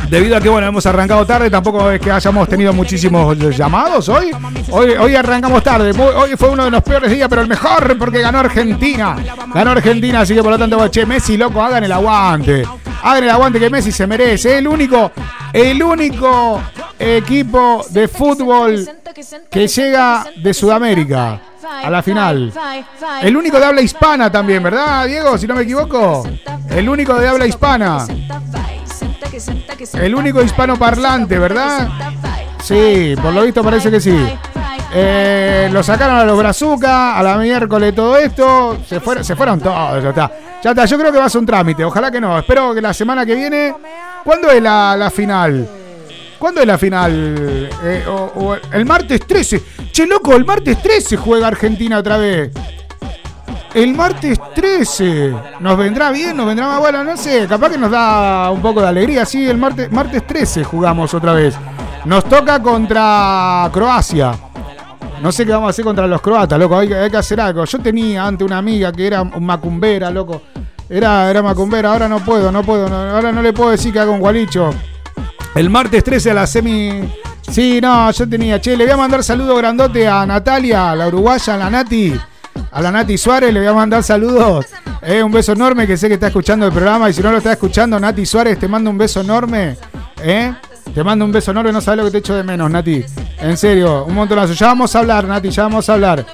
Debido a que, bueno, hemos arrancado tarde, tampoco es que hayamos tenido muchísimos llamados hoy. Hoy, hoy arrancamos tarde. Hoy fue uno de los peores días, pero el mejor porque ganó Argentina. Ganó Argentina, así que por lo tanto, che, Messi, loco, hagan el aguante. Hagan el aguante que Messi se merece. El único, el único equipo de fútbol que llega de Sudamérica a la final. El único de habla hispana también, ¿verdad, Diego? Si no me equivoco. El único de habla hispana. El único hispano parlante, ¿verdad? Sí, por lo visto parece que sí. Eh, lo sacaron a los Brazuca, a la miércoles todo esto. Se fueron, se fueron todos, ya está. Ya está, yo creo que va a ser un trámite. Ojalá que no. Espero que la semana que viene. ¿Cuándo es la, la final? ¿Cuándo es la final? Eh, el martes 13. Che, loco, el martes 13 juega Argentina otra vez. El martes 13. ¿Nos vendrá bien? ¿Nos vendrá más bueno? No sé, capaz que nos da un poco de alegría. Sí, el martes, martes 13 jugamos otra vez. Nos toca contra Croacia. No sé qué vamos a hacer contra los croatas, loco. Hay, que- hacer algo. Yo tenía antes una amiga que era macumbera, loco. Era, era macumbera. Ahora no puedo, no puedo. ahora no le puedo decir que haga un gualicho. El martes 13 a la semi. Sí, no, yo tenía. Che, le voy a mandar saludo grandote a Natalia, a la uruguaya, a la Nati. A la Nati Suárez le voy a mandar saludos. Eh, un beso enorme que sé que está escuchando el programa. Y si no lo está escuchando, Nati Suárez, te mando un beso enorme. ¿Eh? Te mando un beso enorme. No sabes lo que te echo de menos, Nati. En serio, un montonazo. Ya vamos a hablar, Nati, ya vamos a hablar.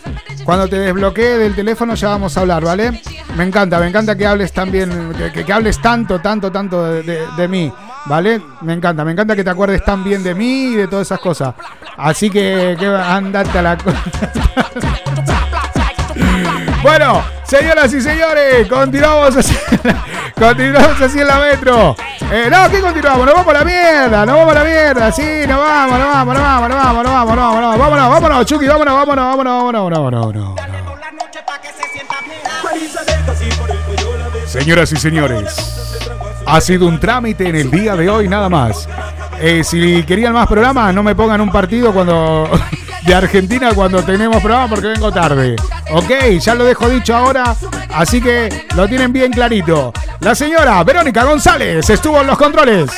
Cuando te desbloquee del teléfono ya vamos a hablar, ¿vale? Me encanta, me encanta que hables también, que, que- hables tanto, tanto, tanto de- de mí, ¿vale? Me encanta, me encanta que te acuerdes tan bien de mí y de todas esas cosas. Así que, que andate a la... co- Bueno, señoras y señores, continuamos así, continuamos así en la metro. Eh, no, ¿qué continuamos? Nos vamos a la mierda, nos vamos a la mierda, sí, nos vamos, nos vamos, nos vamos, nos vamos, nos vamos, nos vamos, nos vamos, vámonos, vámonos, Chucky, vámonos, vámonos, vámonos, vámonos, vámonos, vámonos. Señoras y señores, ha sido un trámite en el día de hoy nada más. Eh, si querían más programas, no me pongan un partido cuando de Argentina cuando tenemos programa porque vengo tarde. Ok, ya lo dejo dicho ahora, así que lo tienen bien clarito. La señora Verónica González estuvo en los controles.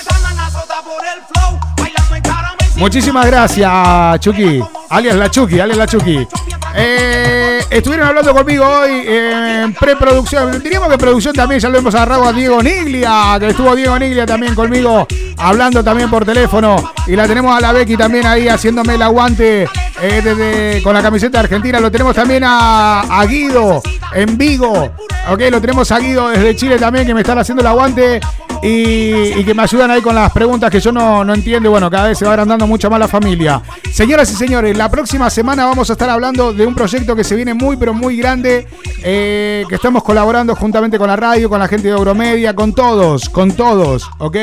Muchísimas gracias, Chucky. Alias la Chucky, alias la Chucky. Eh, estuvieron hablando conmigo hoy en preproducción. Diríamos que producción también, ya lo hemos agarrado a Diego Niglia, que estuvo Diego Niglia también conmigo, hablando también por teléfono. Y la tenemos a la Becky también ahí haciéndome el aguante eh, con la camiseta argentina. Lo tenemos también a, a Guido en Vigo. Ok, lo tenemos a Guido desde Chile también, que me están haciendo el aguante y, que me ayudan ahí con las preguntas que yo no, no entiendo. Bueno, cada vez se va agrandando mucho más la familia. Señoras y señores, la próxima semana vamos a estar hablando de un proyecto que se viene muy, pero muy grande. eh, que estamos colaborando juntamente con la radio, con la gente de Euromedia, con todos, con todos, ¿ok?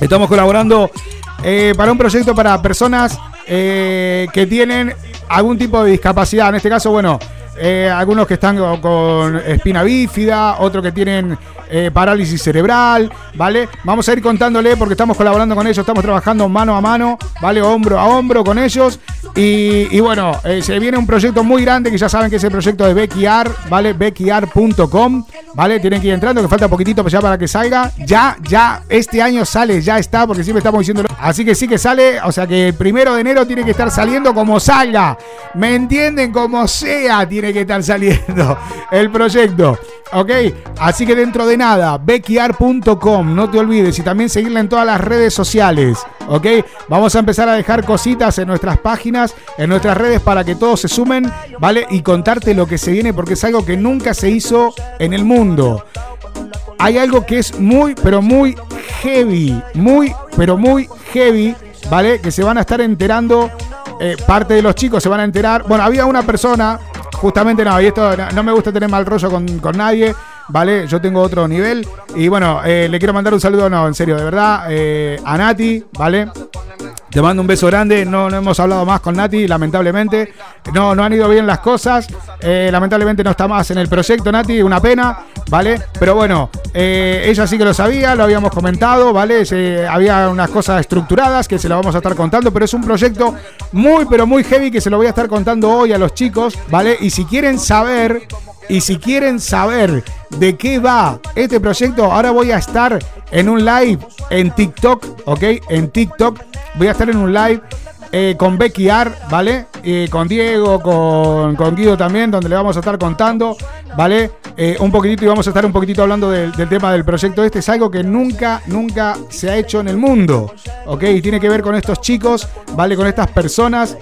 Estamos colaborando eh, para un proyecto para personas eh, que tienen algún tipo de discapacidad. En este caso, bueno, algunos que están con espina bífida, otros que tienen eh, parálisis cerebral, ¿vale? Vamos a ir contándole porque estamos colaborando con ellos, estamos trabajando mano a mano, ¿vale? Hombro a hombro con ellos. Y, bueno, eh, se viene un proyecto muy grande que ya saben que es el proyecto de Beckyar, ¿vale? Beckyar.com, ¿vale? Tienen que ir entrando, que falta poquitito pues para que salga. Ya, ya, este año sale, ya está, porque siempre estamos diciendo. Así que sí que sale, o sea que el primero de enero tiene que estar saliendo como salga. ¿Me entienden? Como sea, tiene que estar saliendo el proyecto. ¿Ok? Así que dentro de nada, beckyar.com, no te olvides y también seguirla en todas las redes sociales. ¿Ok? Vamos a empezar a dejar cositas en nuestras páginas, en nuestras redes para que todos se sumen, ¿vale? Y contarte lo que se viene porque es algo que nunca se hizo en el mundo. Hay algo que es muy, pero muy heavy, muy, pero muy heavy, ¿vale? Que se van a estar enterando, eh, parte de los chicos se van a enterar. Bueno, había una persona, justamente no, y esto no, no me gusta tener mal rollo con, con nadie, ¿vale? Yo tengo otro nivel. Y bueno, eh, le quiero mandar un saludo, no, en serio, de verdad, eh, a Nati, ¿vale? Te mando un beso grande. No, no hemos hablado más con Nati, lamentablemente. No, no han ido bien las cosas. Eh, lamentablemente no está más en el proyecto, Nati. Una pena, ¿vale? Pero bueno, eh, ella sí que lo sabía, lo habíamos comentado, ¿vale? Se- había unas cosas estructuradas que se lo vamos a estar contando, pero es un proyecto muy, pero muy heavy que se lo voy a estar contando hoy a los chicos, ¿vale? Y si quieren saber, y si quieren saber de qué va este proyecto, ahora voy a estar en un live en TikTok, ¿ok? En TikTok voy a estar en un live eh, con Becky Ar, ¿vale? Con Diego, con, con Guido también, donde le vamos a estar contando, ¿vale? Eh, un poquitito y vamos a estar un poquitito hablando del, del tema del proyecto este. Es algo que nunca, nunca se ha hecho en el mundo, ¿ok? Y tiene que ver con estos chicos, ¿vale? Con estas personas,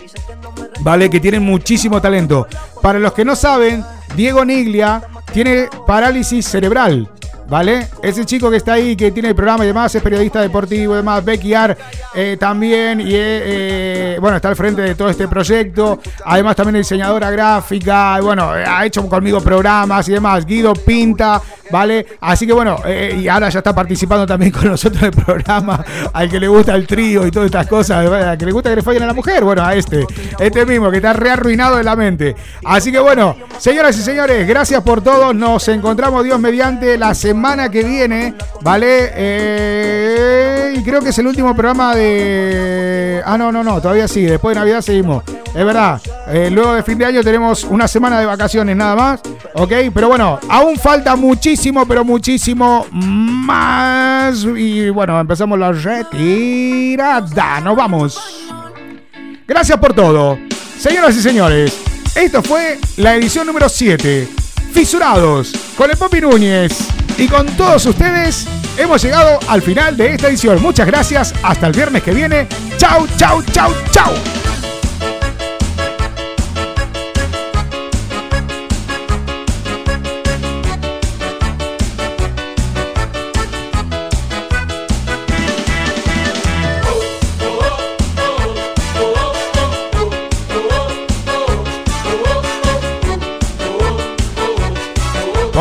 ¿vale? Que tienen muchísimo talento. Para los que no saben, Diego Niglia tiene parálisis cerebral. ¿Vale? Ese chico que está ahí, que tiene el programa y demás, es periodista deportivo y demás, Becky Ar eh, también, y eh, eh, bueno, está al frente de todo este proyecto. Además, también diseñadora gráfica, y bueno, eh, ha hecho conmigo programas y demás. Guido Pinta, ¿vale? Así que bueno, y ahora ya está participando también con nosotros en el programa. Al que le gusta el trío y todas estas cosas, al que le gusta que le fallen a la mujer, bueno, a este, este mismo, que está re arruinado de la mente. Así que bueno, señoras y señores, gracias por todo. Nos encontramos, Dios mediante, la semana que viene, ¿vale? Eh, y creo que es el último programa de. Ah, no, no, no, todavía sí. Después de Navidad seguimos. Es verdad. eh, luego de fin de año tenemos una semana de vacaciones nada más. ¿Ok? Pero bueno, aún falta muchísimo, pero muchísimo más. Y bueno, empezamos la retirada. Nos vamos. Gracias por todo. Señoras y señores, esto fue la edición número 7. Fisurados con el Popi Núñez. Y con todos ustedes hemos llegado al final de esta edición. Muchas gracias. Hasta el viernes que viene. Chau, chau, chau, chau.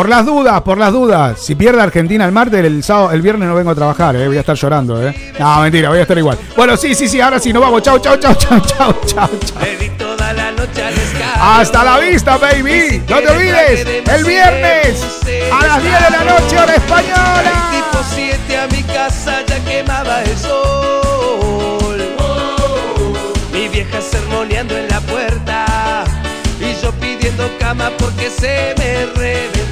Por las dudas, por las dudas. Si pierde Argentina el martes, el sábado, el viernes no vengo a trabajar, eh. voy a estar llorando, eh. No, mentira, voy a estar igual. Bueno, sí, sí, sí, ahora sí, nos vamos. Chau, chau, chau, chau, chau, chau. Hasta la vista, baby. No te olvides, el viernes a las 10 de la noche, hora española. Tipo 7 a mi casa ya quemaba el sol. Mi vieja sermoneando en la puerta y yo pidiendo cama porque se me reventó.